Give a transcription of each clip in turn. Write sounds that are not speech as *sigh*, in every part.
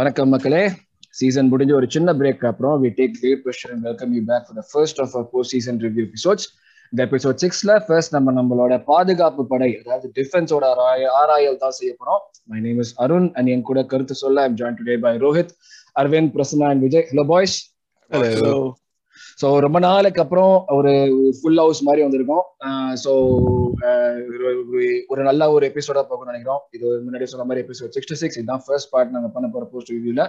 வணக்கம் மக்களே. சீசன் முடிஞ்ச ஒரு சின்ன பிரேக் அப்புறம் we take great pleasure and welcome you back for the first of post season review episodes இந்த எபிசோட் சிக்ஸ்ல ஃபர்ஸ்ட் நம்ம நம்மளோட பாதுகாப்பு படை அதாவது டிஃபென்ஸோட ஆராயல் தான் செய்ய போறோம். My name is Arun and என் கூட கருத்து சொல்ல I'm joined today by Rohit Aravind Prasanna and Vijay hello boys hello so ரொம்ப நாளுக்கு அப்புறம் ஒரு ஃபுல் ஹவுஸ் மாதிரி வந்திருக்கோம். ஸோ ஒரு நல்ல ஒரு எபிசோடா போகணும்னு நினைக்கிறோம். இது முன்னாடி சொன்ன மாதிரி எபிசோட் சிக்ஸ்டி சிக்ஸ் இதுதான் ஃபர்ஸ்ட் பார்ட் நாங்கள் பண்ண போற போஸ்ட் ரிவ்யூல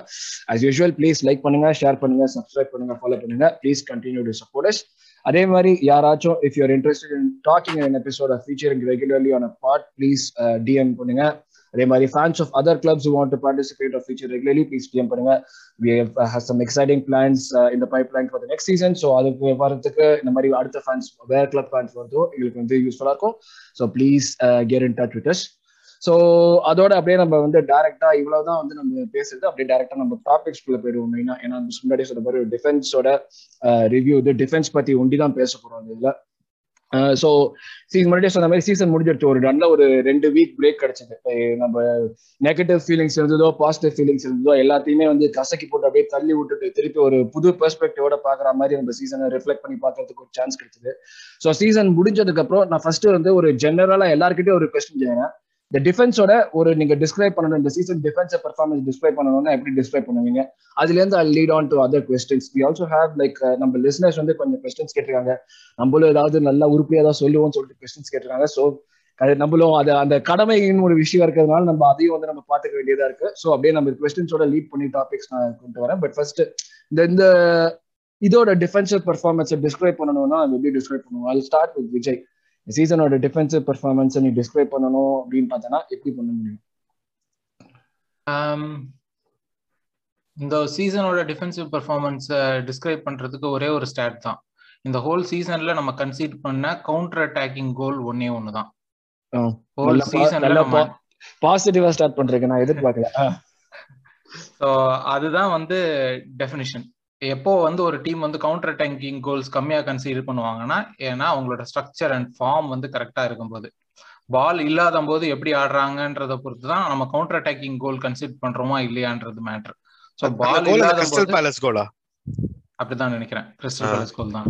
அஸ் யூஷுவல் ப்ளீஸ் லைக் பண்ணுங்க ஷேர் பண்ணுங்க சப்ஸ்கிரைப் பண்ணுங்க ஃபாலோ பண்ணுங்க. ப்ளீஸ் கண்டினியூ டு சப்போர்ட் அதே மாதிரி யாராச்சும் if you're interested in talking in episode featuring regularly on a part please DM பண்ணுங்க. அதே மாதிரி fans of other clubs want to participate of feature regularly please DM பண்ணுங்க. We has some exciting plans இந்த pipe line for next season so அதுக்கு வரதுக்கு இந்த மாதிரி அடுத்த ஃபேன்ஸ் வேற கிளப் ஃபேன்ஸ் வருதோ எங்களுக்கு வந்து யூஸ்ஃபுல்லாக இருக்கும். So please get in touch with us so அதோட அப்படியே நம்ம வந்து டேரக்டா இவ்வளவுதான் வந்து நம்ம பேசுறது. அப்படியே டேரக்டா நம்ம டாபிக்ஸ் குள்ள போயிடுவோம் மெயினா ஏன்னா முன்னாடி சொன்ன மாதிரி டிஃபென்ஸோட ரிவ்யூ uh, இது டிஃபென்ஸ் பத்தி ஒண்டி தான் பேச போறோம் இதுல. ஸோ சீசன் முன்னாடியே சொன்ன மாதிரி சீசன் முடிஞ்சிருச்சு. ஒரு நல்ல ஒரு ரெண்டு வீக் பிரேக் கிடைச்சது. நம்ம நெகட்டிவ் ஃபீலிங்ஸ் இருந்ததோ பாசிட்டிவ் ஃபீலிங்ஸ் இருந்ததோ எல்லாத்தையுமே வந்து கசக்கி போட்டு அப்படியே தள்ளி விட்டுட்டு திருப்பி ஒரு புது பெர்ஸ்பெக்டிவோட பாக்குற மாதிரி நம்ம சீசனை ரிஃப்ளெக்ட் பண்ணி பாக்குறதுக்கு ஒரு சான்ஸ் கிடைச்சது. ஸோ சீசன் முடிஞ்சதுக்கு அப்புறம் நான் ஃபர்ஸ்ட் வந்து ஒரு ஜெனரலா எல்லாருக்கிட்டே ஒரு கொஸ்டின் கேட்குறேன் இந்த டிஃபென்ஸோட ஒரு நீங்க டிஸ்கிரைப் பண்ணணும். இந்த சீசன் டிஃபென்ஸ் பர்ஃபார்மன்ஸ் டிஸ்கிரைப் பண்ணணும்னா எப்படி டிஸ்கிரைப் பண்ணுவீங்க? அதுல இருந்து I lead on to other questions we also have like நம்ம லிஸ்னர்ஸ் வந்து கொஞ்சம் கொஸ்டின்ஸ் கேட்டிருக்காங்க. நம்மளும் ஏதாவது நல்லா உருப்படியா தான் சொல்லுவோம்னு சொல்லிட்டு கொஸ்டின்ஸ் கேட்டிருக்காங்க. ஸோ நம்மளும் அது அந்த கடமைன்னு ஒரு விஷயம் இருக்கிறதுனால நம்ம அதையும் வந்து நம்ம பாத்துக்க வேண்டியதா இருக்கு. ஸோ அப்படியே நம்ம கொஸ்டின்ஸோட லீட் பண்ணி டாபிக்ஸ் நான் கொண்டு வரேன். பட் ஃபர்ஸ்ட் இந்த இந்த இதோட டிஃபென்சிவ் பர்ஃபார்மன்ஸை டிஸ்கிரைப் பண்ணணும்னா எப்படி டிஸ்கிரைப் பண்ணுவோம்? அது ஸ்டார்ட் வித் விஜய் சீசனோட டிஃபென்சிவ் பர்ஃபார்மன்ஸ் நீ டிஸ்கிரைப் பண்ணணும் அப்படின்னு பார்த்தனா எப்படி பண்ண முடியும்? இந்த சீசனோட டிஃபென்சிவ் பர்ஃபார்மன்ஸ் டிஸ்கிரைப் பண்றதுக்கு ஒரே ஒரு ஸ்டாட் தான். இந்த ஹோல் சீசன்ல நம்ம கன்சீட் பண்ண கவுண்டர் அட்டாக்கிங் கோல் ஒன்னே ஒண்ணுதான் ஹோல் சீசன்ல பாசிட்டிவா ஸ்டார்ட் பண்றீங்க நான் எதிர்பார்க்கல. *laughs* ஸோ அதுதான் வந்து டெஃபினிஷன் எப்போ வந்து ஒரு டீம் வந்து கவுண்டர் அட்டாக்கிங் கோல்ஸ் கம்மியா கன்சிடர் பண்ணுவாங்கன்னா ஏன்னா அவங்களோட ஸ்ட்ரக்சர் அண்ட் ஃபார்ம் வந்து கரெக்டா இருக்கும்போது. பால் இல்லாத போது எப்படி ஆடுறாங்கன்றத பொறுத்து தான் நம்ம கவுண்டர் அட்டாக்கிங் கோல் கன்சிடர் பண்றோமா இல்லையான்றது மேட்ரு ஸோ பால் இல்லாத அப்படிதான் நினைக்கிறேன். கிறிஸ்டல் பேலஸ் கோல் தான்.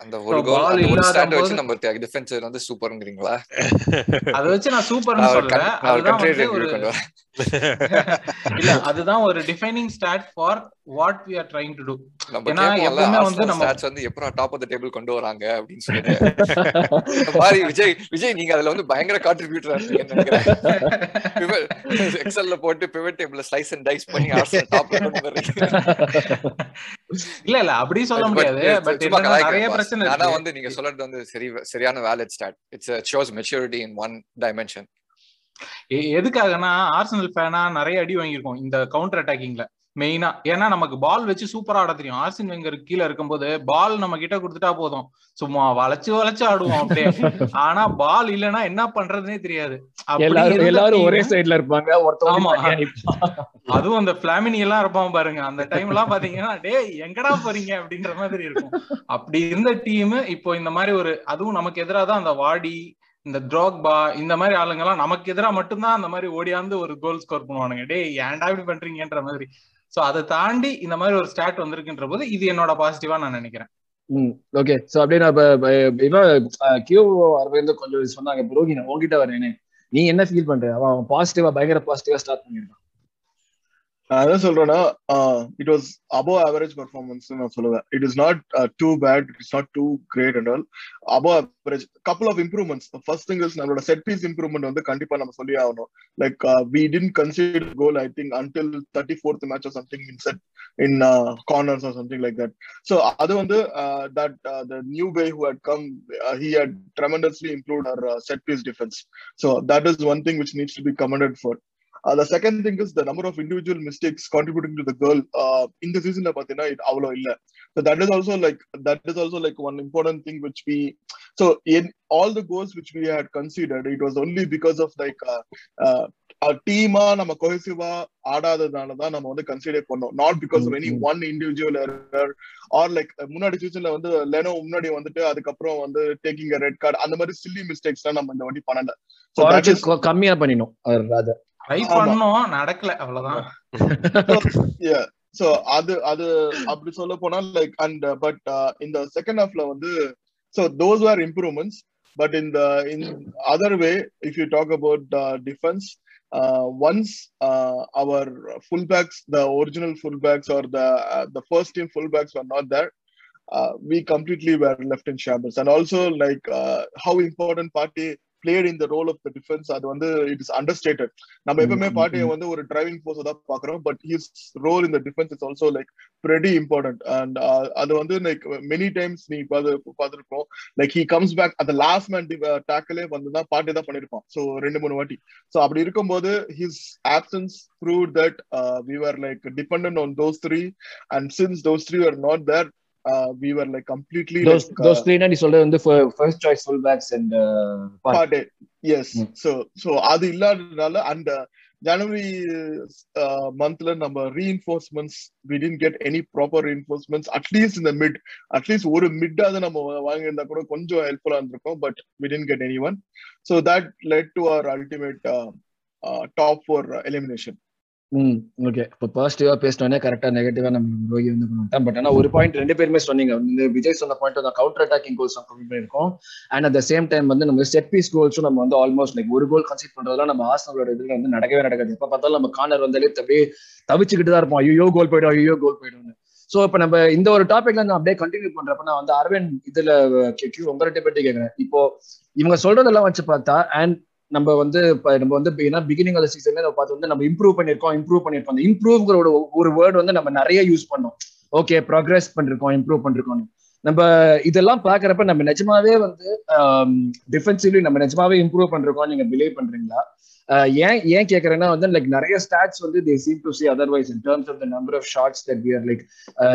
அந்த ஒரு கோல் ஒரு ஸ்டாண்ட் வச்சு நம்ம டிஃபென்ஸ் வந்து சூப்பர்ங்கறீங்களா *laughs* அத வச்சு நான் சூப்பர்னு சொல்றேன். அதுதான் வந்து ஒரு *laughs* இல்ல அதுதான் ஒரு defining stat for what we are trying to to ஏன்னா எப்பவுமே வந்து நம்ம ஸ்டாட்ஸ் வந்து எப்பறம் டாப் ஆஃப் தி டேபிள் கொண்டு வராங்க அப்படின்னு சொல்லிட்டு. *laughs* மாதிரி விஜய் விஜய் நீங்க அதுல வந்து பயங்கர கான்ட்ரிபியூட்டரா இருக்கீங்கன்னு நினைக்கிறேன். எக்ஸல்ல போட்டு பிவட் டேபிள்ல ஸ்லைஸ் அண்ட் டைஸ் பண்ணி ஆர்சனல் டாப்ல கொண்டு வர்றீங்க. இல்ல இல்ல அப்படி சொல்ல முடியாது. பட் நிறைய பிரச்சனை ஆனா வந்து நீங்க சொல்றது வந்து சரி சரியான valid stat it's shows maturity in one dimension எதுக்காகனா ஆர்சனல் ஃபேனா நிறைய அடி வாங்கியிருக்கோம் இந்த கவுண்டர் அட்டாக்கிங்ல மெயினா ஏன்னா நமக்கு பால் வச்சு சூப்பரா ஆட தெரியும். ஆர்சின் வெங்கர் கீழே இருக்கும்போது பால் நம்ம கிட்ட கொடுத்துட்டா போதும். சும்மா வளைச்சு வளைச்சு ஆடுவோம் அப்படியே. ஆனா பால் இல்லைன்னா என்ன பண்றதுனே தெரியாது. எல்லாரும் ஒரே சைட்ல இருப்பாங்க. ஆமா. அதுவும் அந்த பிளாமினி எல்லாம் இருப்பான் பாருங்க. அந்த டைம் எல்லாம் பாத்தீங்கன்னா டே எங்கடா போறீங்க? அப்படின்ற மாதிரி இருக்கும். அப்படி இருந்த டீம் இப்போ இந்த மாதிரி ஒரு அதுவும் நமக்கு எதிராக தான் அந்த வாடி இந்த ட்ராக்பா இந்த மாதிரி ஆளுங்கெல்லாம் நமக்கு எதிராக மட்டும்தான் அந்த மாதிரி ஓடியாந்து ஒரு கோல் ஸ்கோர் பண்ணுவானுங்க. டே ஏன்டா இப்படி பண்றீங்கன்ற மாதிரி. சோ அதை தாண்டி இந்த மாதிரி ஒரு ஸ்டாட் வந்திருக்குன்ற போது இது என்னோட பாசிட்டிவா நான் நினைக்கிறேன். ஓகே சோ அப்படியே நான் இவன் கியூ அரவிந்த் கொஞ்சம் சொன்னாங்க. புரோகி நான் உங்ககிட்ட வரேனே. நீ என்ன ஃபீல் பண்ற? அவன் பாசிட்டிவா பயங்கர பாசிட்டிவா ஸ்டார்ட் பண்ணிருக்கான் என்ன சொல்றேன்னா it was above average performance நான் சொல்லுவேன். It is not too bad it is not too great and all above average couple of improvements first thing is நம்மளோட செட் பீஸ் இம்ப்ரூவ்மெண்ட் வந்து கண்டிப்பா நம்ம சொல்லி ஆகணும். Like we tend consider goal I think until thirty fourth match or something in set in corners or something like that so அது வந்து that the new bay who had come he had tremendously improve our set piece defence so that is one thing which needs to be commended for Uh, the second thing is the number of individual mistakes contributing to the goal uh, in the season பாத்தீங்கன்னா it அவ்வளோ இல்ல so that is also like that is also like one important thing which we so in all the goals which we had considered it was only because of like uh, uh, டீமா நம்ம கொஹசிவா ஆடாததுனால தான் நம்ம வந்து consider பண்ணோம் not because of any one individual error or like முன்னாடி சீசன்ல வந்து லெனோ முன்னாடி வந்துட்டு அதுக்கப்புறம் வந்து டேக்கிங் ரெட் கார்டு அந்த மாதிரி சில்லி மிஸ்டேக்ஸ் தான் நம்ம இந்த வாட்டி பண்ணல கம்மியா பண்ணினோம் ட்ரை. பண்ணோம் நடக்கல அவ்வளவுதான் so அது அது அப்படி சொல்ல போனா லைக் அண்ட் பட் இந்த செகண்ட் ஹாஃப்ல வந்து those were improvements but in the in other way if you talk about the defense uh, once uh, our fullbacks the original fullbacks or the uh, the first team fullbacks were not there uh, we completely were left in shambles and also in the role of the defense அது வந்து it is understated. நம்ம எப்பவுமே ம், பாட்டியை. வந்து ஒரு driving force தான் பாக்குறோம் but his role in the defence is also like pretty important. And uh, அது வந்து லைக் மெனி டைம்ஸ் நீ பார்த்துருக்கோம் லைக் ஹி கம்ஸ் பேக் அந்த லாஸ்ட் மேன் டேக்கிளே வந்து தான் பாட்டி தான் பண்ணிருப்பான் ஸோ ரெண்டு மூணு வாட்டி. ஸோ அப்படி இருக்கும்போது his absence prove that we were like depend on those three and since those three are not there we were like completely those those three நீ சொல்றது வந்து first choice full backs and part S. So so அது இல்லாததுனால அந்த ஜனவரி மந்த்ல நம்ம reinforcements we didn't get any proper reinforcements at least இந்த மிட் அட்லீஸ்ட் ஒரு மிட்டாவது நம்ம வாங்கியிருந்தா கூட கொஞ்சம் ஹெல்ப்ஃபுல்லா இருந்திருக்கும் but we didn't get any one so that led to our ultimate top four elimination hmm okay இப்போ பாசிட்டிவா பேசினோடனே கரெக்டா நெகட்டிவா நம்ம ரோகி வந்து பண்ணிட்டோம் பட் ஆனா ஒரு பாயிண்ட் ரெண்டு பேருமே சொன்னீங்க. இந்த விஜய் சொன்ன பாயிண்ட் வந்து கவுண்டர் அட்டாக்கிங் கோல்ஸ் கம்மி பண்ணிருக்கோம் and at the same time வந்து நம்ம செட் பீஸ் கோல்ஸும் நம்ம வந்து ஆல்மோஸ்ட் லைக் ஒரு கோல் கன்சிட் பண்றதுலாம் நம்ம ஆசனோட இதுல வந்து நடக்கவே நடக்காது. எப்ப பார்த்தாலும் நம்ம கார்னர் வந்தாலே தப்பி தவிச்சுக்கிட்டு தான் இருப்போம். ஐயோ கோல் போயிடும் ஐயோ கோல் போயிடும்னு. சோ இப்ப நம்ம இந்த ஒரு டாபிக்ல நான் அப்படியே கண்டினியூ பண்றப்ப நான் வந்து அரவிந்த் இதுல கேட்கும் உங்கள்கிட்ட பற்றி கேட்கறேன் இப்போ இவங்க சொல்றதெல்லாம் வச்சு பார்த்தா அண்ட் நம்ம வந்து நம்ம வந்து ஏன்னா பிகினிங் ஆஃப் சீசன்ல நம்ம பார்த்து வந்து நம்ம இம்ப்ரூவ் பண்ணிருக்கோம் இம்ப்ரூவ் பண்ணிருக்கோம் அந்த இம்ப்ரூவ்ங்கிற ஒரு ஒரு வேர்ட் வந்து நம்ம நிறைய யூஸ் பண்ணோம். ஓகே ப்ராக்ரஸ் பண்ணிருக்கோம் இம்ப்ரூவ் பண்ணிருக்கோம் நம்ம இதெல்லாம் பாக்குறப்ப நம்ம நிஜமாவே வந்து டிஃபென்சிவ்லி நம்ம நிஜமாவே இம்ப்ரூவ் பண்ணிருக்கோம் நீங்க பிலீவ் பண்றீங்களா? ஏன் ஏன் கேக்குறேன்னா வந்து லைக் நிறைய ஸ்டாட்ஸ் வந்து they seem to see otherwise in terms of the number of shots that we are like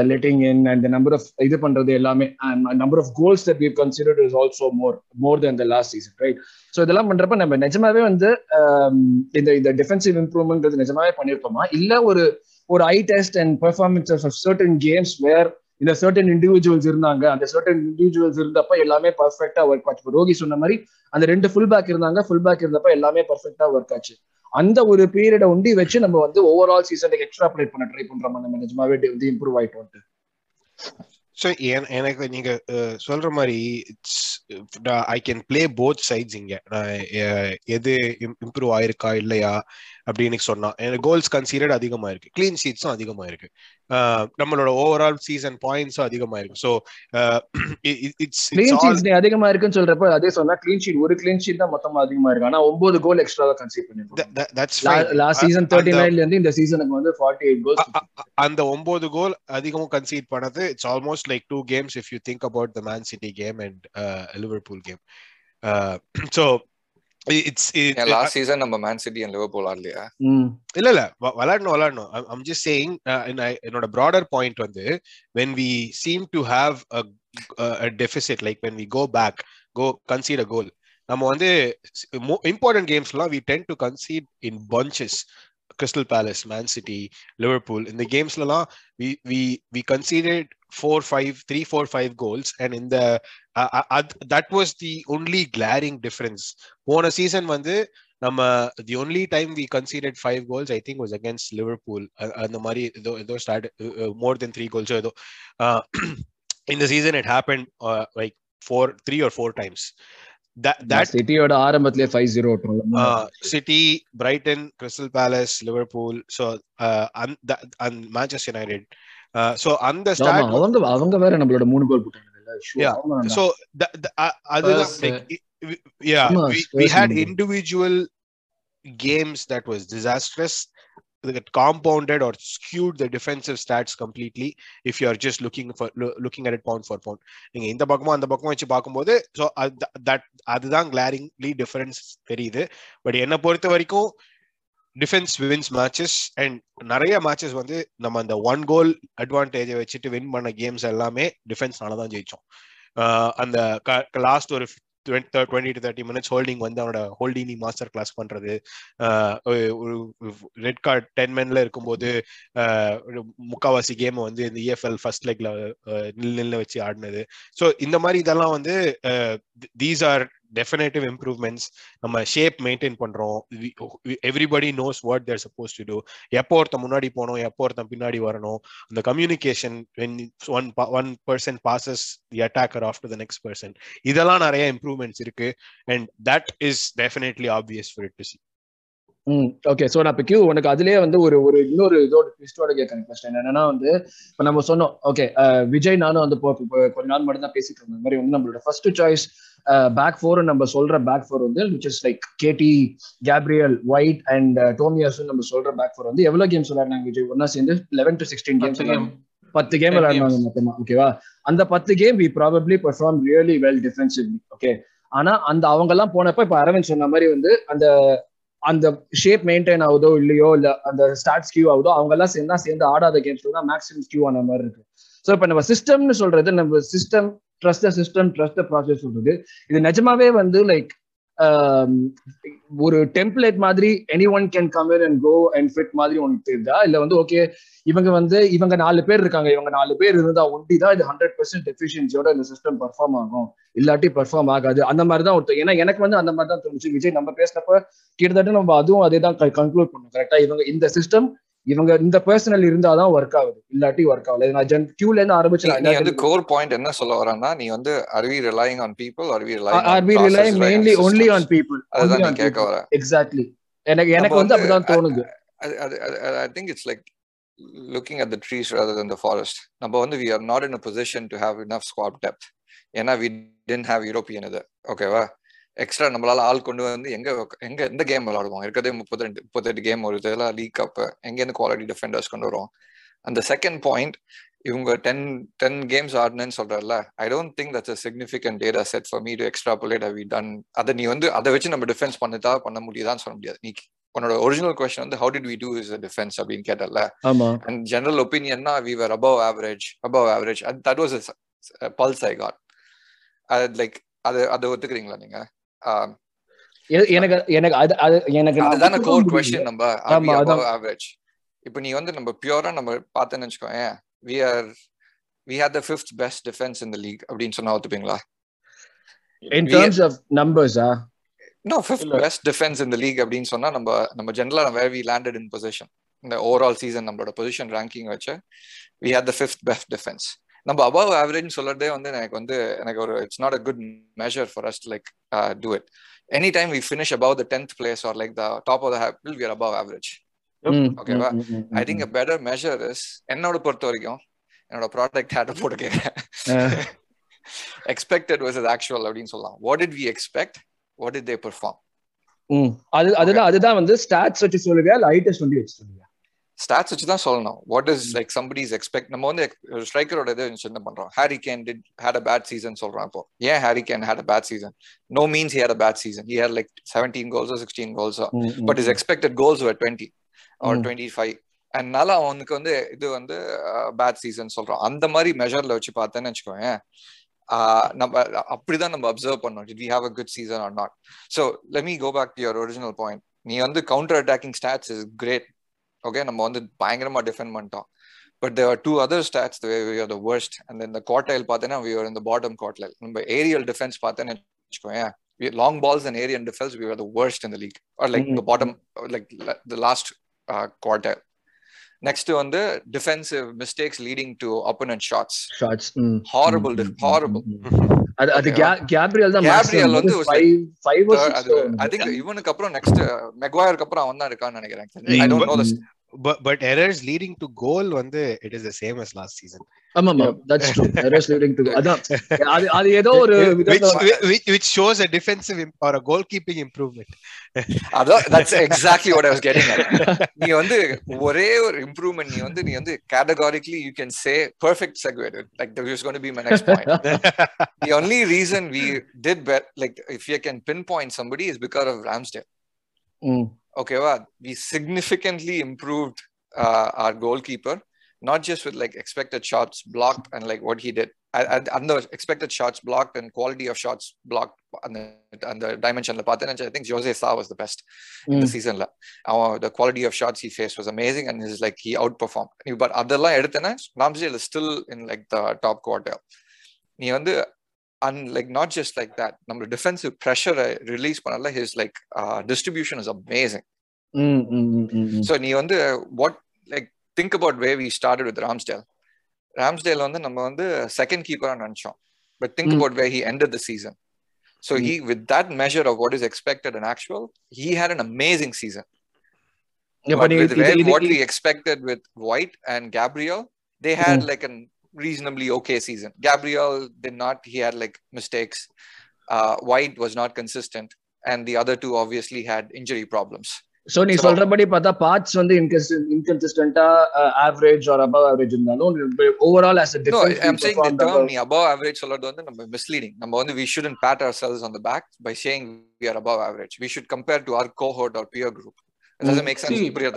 letting in and number of இது பண்றது எல்லாமே number of goals that we considered is also more more than the last season right so இதெல்லாம் பண்றப்ப நம்ம நிஜமாவே வந்து இந்த இந்த டிஃபென்சிவ் இம்ப்ரூவ்மெண்ட் நிஜமாவே பண்ணியிருப்போமா? இல்ல ஒரு ஒரு eye test and performance of certain games where இந்த சர்டன் இண்டிவிஜுவல்ஸ் இருந்தாங்க. அந்த சர்டன் இண்டிவிஜுவல்ஸ் இருந்தப்ப எல்லாமே பர்ஃபெக்டா ஒர்க் ஆச்சு. ரோகி சொன்ன மாதிரி அந்த ரெண்டு ஃபுல் பேக் இருந்தாங்க. ஃபுல் பேக் இருந்தப்ப எல்லாமே பர்ஃபெக்டா ஒர்க் ஆச்சு. அந்த ஒரு பீரியட உண்டி வச்சு நம்ம வந்து ஓவரால் சீசனுக்கு எக்ஸ்ட்ரா பிளே பண்ண ட்ரை பண்றோம் நம்ம நிஜமாவே வந்து இம்ப்ரூவ் ஆயிட்டோம் ஸோ எனக்கு நீங்க சொல்ற மாதிரி it's I can play both sides இங்க. எது இம்ப்ரூவ் ஆயிருக்கா இல்லையா? அப்படின்னு சொன்னா கோல்ஸ் கன்சீடட் அதிகமா இருக்கு கிளீன் ஷீட்ஸும் அதிகமா இருக்கு நம்மளோட ஓவரால் சீசன் பாயிண்ட்ஸும் அதிகமா இருக்கு ஸோ இட்ஸ் கிளீன் ஷீட்ஸ் அதிகமா இருக்குன்னு சொல்றப்ப அதே சொன்னா கிளீன் ஷீட் ஒரு கிளீன் ஷீட் தான் மொத்தமா அதிகமா இருக்கு ஆனா ஒன்பது கோல் எக்ஸ்ட்ரா கன்சீட் பண்ணிருக்கோம் லாஸ்ட் சீசன் தேர்ட்டி நைன்ல இருந்து இந்த சீசனுக்கு வந்து ஃபார்ட்டி எயிட் கோல்ஸ் அந்த ஒன்பது கோல் அதிகமும் கன்சீட் பண்ணது it's almost like two games if you think about the Man City game and Liverpool game so it's last season நம்ம மேன் சிட்டி அண்ட் லிவர்பூல் ஆடலையா? இல்ல இல்ல. விளையாடணும் விளையாடணும் ஐம் ஜஸ்ட் சேயிங் என்னோட ப்ராடர் பாயிண்ட் வந்து when we seem to have a deficit like when we go back go concede a goal நம்ம வந்து இம்பார்ட்டன்ட் கேம்ஸ்லாம் we tend to concede in bunches Crystal Palace Man City Liverpool இந்த கேம்ஸ்லலாம் we we we conceded four five three four five goals and இந்த that was the only glaring difference போன season வந்து நம்ம the only time we conceded five goals I think was against Liverpool அந்த மாதிரி ஏதோ ஏதோ start மோர் than three கோல்ஸோ ஏதோ. இந்த season it happen like four three or four times சிட்டியோட ஆரம்பத்திலே five zero City Brighton Crystal Palace Liverpool so Manchester United so அந்த அவங்க அவங்க வேற நம்மளோட மூணு கோல் போட்டாங்க. ஸோ அதுதான் yeah we, we had individual games that was disastrous that compounded or skewed the defensive stats completely if you are just looking for looking at it pound for pound நீங்க இந்த பக்கமும் அந்த பக்கமும் வச்சு பார்க்கும்போது ஸோ தட் அதுதான் கிளாரிங்லி difference தெரியுது but என்னை பொறுத்த வரைக்கும் டிஃபென்ஸ் வின்ஸ் மேட்சஸ் அண்ட் நிறைய மேட்சஸ் வந்து நம்ம அந்த ஒன் கோல் அட்வான்டேஜை வச்சுட்டு வின் பண்ண கேம்ஸ் எல்லாமே டிஃபென்ஸ்னால தான் ஜெயிச்சோம். அந்த லாஸ்ட் ஒரு twenty to thirty minutes holding வந்து அவனோட ஹோல்டிங் மாஸ்டர் கிளாஸ் பண்றது. ஒரு ரெட் கார்டு டென் மென்ல இருக்கும்போது முக்காவாசி கேம் வந்து இந்த இஎஃப்எல் ஃபர்ஸ்ட் லெக்ல நில் நில்ல வச்சு ஆடினது. ஸோ இந்த மாதிரி இதெல்லாம் வந்து தீஸ் ஆர் டெஃபினேட்டிவ் இம்ப்ரூவ்மெண்ட்ஸ் நம்ம ஷேப் மெயின்டைன் பண்றோம். Everybody knows what they're supposed to do எப்போ ஒருத்தன் முன்னாடி போகணும் எப்போ ஒருத்தன் பின்னாடி வரணும். அந்த communication when one one person passes the attacker after the next person இதெல்லாம் நிறைய இம்ப்ரூவ்மெண்ட்ஸ் இருக்கு. And that is definitely obvious for it to see okay so நான் இப்போ கியூ உனக்கு அதுலயே வந்து ஒரு ஒரு இன்னொரு இதோட ட்விஸ்டோட கேட்கறேன் கொஸ்டின் என்னன்னா வந்து இப்போ நம்ம சொன்னோம் ஓகே விஜய் நானும் வந்து கொஞ்ச நாள் மட்டும் தான் பேசிட்டு இருந்தோம். மாதிரி வந்து நம்மளோட ஃபர்ஸ்ட் சாய்ஸ் பேக் ஃபோர் நம்ம சொல்ற பேக் ஃபோர் வந்து which is like KT Gabriel White and Tomiyasu நம்ம சொல்ற பேக் ஃபோர் வந்து எவ்வளவு கேம்ஸ் விளையாடுனாங்க விஜய்? ஒன்னா சேர்ந்து லெவன் டு சிக்ஸ்டீன் கேம்ஸ் பத்து கேம் விளையாடுனாங்க மொத்தமா ஓகேவா அந்த பத்து game we probably perform really well defensively okay ஆனா அந்த அவங்க எல்லாம் போனப்ப இப்ப அரவிந்த் சொன்ன மாதிரி வந்து அந்த அந்த ஷேப் மெயின்டைன் ஆகுதோ இல்லையோ இல்ல அந்த ஸ்டார்ட் ஸ்கியூ ஆகுதோ அவங்க எல்லாம் சேர்ந்தா சேர்ந்து ஆடாத கேம்ஸ்ல தான் மேக்ஸிமம் ஸ்கியூ ஆன மாதிரி இருக்கு. ஸோ இப்போ நம்ம சிஸ்டம்னு சொல்றது நம்ம system trust system trust process சொல்றது இது நிஜமாவே வந்து லைக் Um, ஒரு டெம்ப்ளேட் மாதிரி any one can come and go and fit மாதிரி உனக்கு தெரியுதா இல்ல வந்து ஓகே இவங்க வந்து இவங்க நாலு பேர் இருக்காங்க இவங்க நாலு பேர் இருந்தா ஒண்டி தான் இது ஹண்ட்ரட் பெர்சென்ட் எஃபிஷியன்சியோட இந்த சிஸ்டம் பர்ஃபார்ம் ஆகும். இல்லாட்டி பர்ஃபார்ம் ஆகாது. அந்த மாதிரி தான் ஒருத்தர் ஏன்னா எனக்கு வந்து அந்த மாதிரி தான் தோணுச்சு. விஜய் நம்ம பேசினப்ப கிட்டத்தட்ட நம்ம அதுவும் அதே தான் கன்க்ளூட் பண்ணோம். கரெக்டா இவங்க இந்த சிஸ்டம் இவங்க இந்த பர்சனல் இருந்தாதான் ஒர்க் ஆகுது. இல்லாட்டி ஒர்க் ஆகல. நான் ஜன் கியூல இருந்து ஆரம்பிச்சு நீ வந்து கோர் பாயிண்ட் என்ன சொல்ல வரேன்னா நீ வந்து are we relying on people are we relying are we relying mainly only on people அதுதான் நீ கேட்க வர எக்ஸாக்ட்லி எனக்கு எனக்கு வந்து அப்படிதான் தோணுது. I think it's like looking at the trees rather than the forest. நம்ம வந்து we are not in a position to have enough squad depth. ஏன்னா we didn't have யூரோப்பியன் இது. ஓகேவா எக்ஸ்ட்ரா நம்மளால ஆள் கொண்டு வந்து எங்க எங்க எந்த கேம் விளாடுவோம் இருக்கிறதே முப்பத்தி ரெண்டு முப்பத்தெட்டு கேம் ஒரு இதெல்லாம் லீக் அப் எங்க இருந்து குவாலிட்டி டிஃபெண்டர்ஸ் கொண்டு வருவோம். அந்த செகண்ட் பாயிண்ட் இவங்க டென் டென் கேம்ஸ் ஆடினேன்னு சொல்றல I don't think that's a significant data set for me to extrapolate we done அதை நீ வந்து அதை வச்சு நம்ம டிஃபென்ஸ் பண்ணதா பண்ண முடியுதான்னு சொல்ல முடியாது. நீ உன்னோட ஒரிஜினல் கொஸ்டின் வந்து how did we do is defence அப்படின்னு கேட்டல and general ஒப்பீனியன்னா we were above average above average that was pulse I got like அது அதை ஒத்துக்கிறீங்களா நீங்க? எனக்கு எனக்கு அது அது எனக்கு அதுதான கோர் கொஸ்டின் நம்ம. அபவ் ஆவரேஜ் இப்போ நீ வந்து நம்ம பியூரா நம்ம பார்த்தேன்னு வச்சுக்கோங்க we are we had the fifth best defence in the league அப்படின்னு சொன்னா ஒத்துப்பீங்களா? இன் டர்ம்ஸ் ஆஃப் நம்பர்ஸா நோ ஃபிஃப்த் பெஸ்ட் டிஃபென்ஸ் இந்த லீக் அப்படின்னு சொன்னா நம்ம நம்ம ஜென்ரலா where we landed in position இந்த ஓவரால் சீசன் நம்மளோட பொசிஷன் ரேங்கிங் வச்சு we had the fifth best defence நம்ம அபவ் ஆவரேஜ் சொல்றதே வந்து எனக்கு வந்து எனக்கு ஒரு it's not a good measure for us like to it any time we finish above the tenth place or like the top of the table we are above average ஓகேவா I think better measure is என்னோட பொறுத்த வரைக்கும் என்னோட product ஹேட்ட போட்டு கேட்கிறேன் expected versus actual அப்படின்னு சொல்லலாம். What did we expect what did they perform அது அதுதான் அதுதான் வந்து ஸ்டாட்ஸ் வச்சு சொல்லுவியா? இல்ல ஐ டெஸ்ட் வந்து வச்சு சொல்லுவியா? ஸ்டாட்ஸ் வச்சு தான் சொல்லணும். What is like somebody's expect நம்ம வந்து ஸ்ட்ரைக்கரோட இது என்ன பண்றோம்? Harry Kane did had a bad season சொல்றோம் இப்போ. ஏன் Harry Kane had a bad season no means had a bad season he had like seventeen கோல்ஸோ sixteen கோல்ஸோ but is expected goals were twenty or twenty five அதனால அவனுக்கு வந்து இது வந்து bad season சொல்றோம். அந்த மாதிரி மெஷர்ல வச்சு பார்த்தேன்னு வச்சுக்கோங்க நம்ம அப்படிதான் நம்ம அப்சர்வ் பண்ணோம். Did have a good season or not so let me go back your original point நீ வந்து counter attacking stats is great okay நம்ம வந்து பயங்கரமா டிஃபெண்ட் பண்ணிட்டோம். But there two other stats the worst and இந்த quartile பார்த்தேன்னா we are இந்த bottom quartile நம்ம ஏரியல் டிஃபென்ஸ் பார்த்தேன்னு வச்சுக்கோங்க long balls and area and defense we were the worst in the league. Or like mm-hmm. the bottom like the last uh, quartile. Next to on the defensive mistakes leading to opponent shots. Shots mm. horrible mm-hmm. horrible. அது அது Gabriel தான் Gabriel வந்து I think இவனுக்கு அப்புறம் next மெக்வாயருக்கு அப்புறம் அவன் தான் இருக்கான்னு நினைக்கிறேன். I don't know the but but errors leading to goal வந்து it is the same as last season ஆமா ஆமா that's true errors leading to அதான் *laughs* அது அது ஏதோ ஒரு which, which which shows a defensive or a goalkeeping improvement *laughs* அதான் that's exactly what i was getting at நீ வந்து ஒரே ஒரு இம்ப்ரூவ்மெண்ட் நீ வந்து நீ வந்து categorically you can say perfect segue like that was going to be my next point *laughs* the only reason we did bet like if you can pinpoint somebody is because of ramsdale mm. okay well we significantly improved uh, our goalkeeper not just with like expected shots blocked and like what he did and the expected shots blocked and quality of shots blocked and the, and the dimension I think Jose Sa was the best mm. in the season uh, the quality of shots he faced was amazing and is like he outperformed but other line Ramsdale is still in like the top quartile நீ வந்து And like not just like that நம்ம defensive ப்ரெஷரை release பண்ணல his like distribution is amazing so நீ வந்து what like think about way we started with Ramsdale Ramsdale வந்து நம்ம வந்து செகண்ட் கீப்பரா நினைச்சோம் but think about way he ended the season so he with that measure of what is expected and actual he had an amazing season But with where, what we expected with White and Gabriel, they had mm. like a reasonably okay season. Gabriel did not; he had like mistakes. Uh, White was not consistent, and the other two obviously had injury problems. So நீ சொல்றபடி பார்த்தா parts வந்து இன்கன்சிஸ்டன்ட்டா average or above average இருந்தாலும் overall as a no i'm saying the term நீ above average சொல்றது வந்து நம்ம misleading நம்ம வந்து we shouldn't pat ourselves on the back by saying we are above average we should compare to our cohort or peer group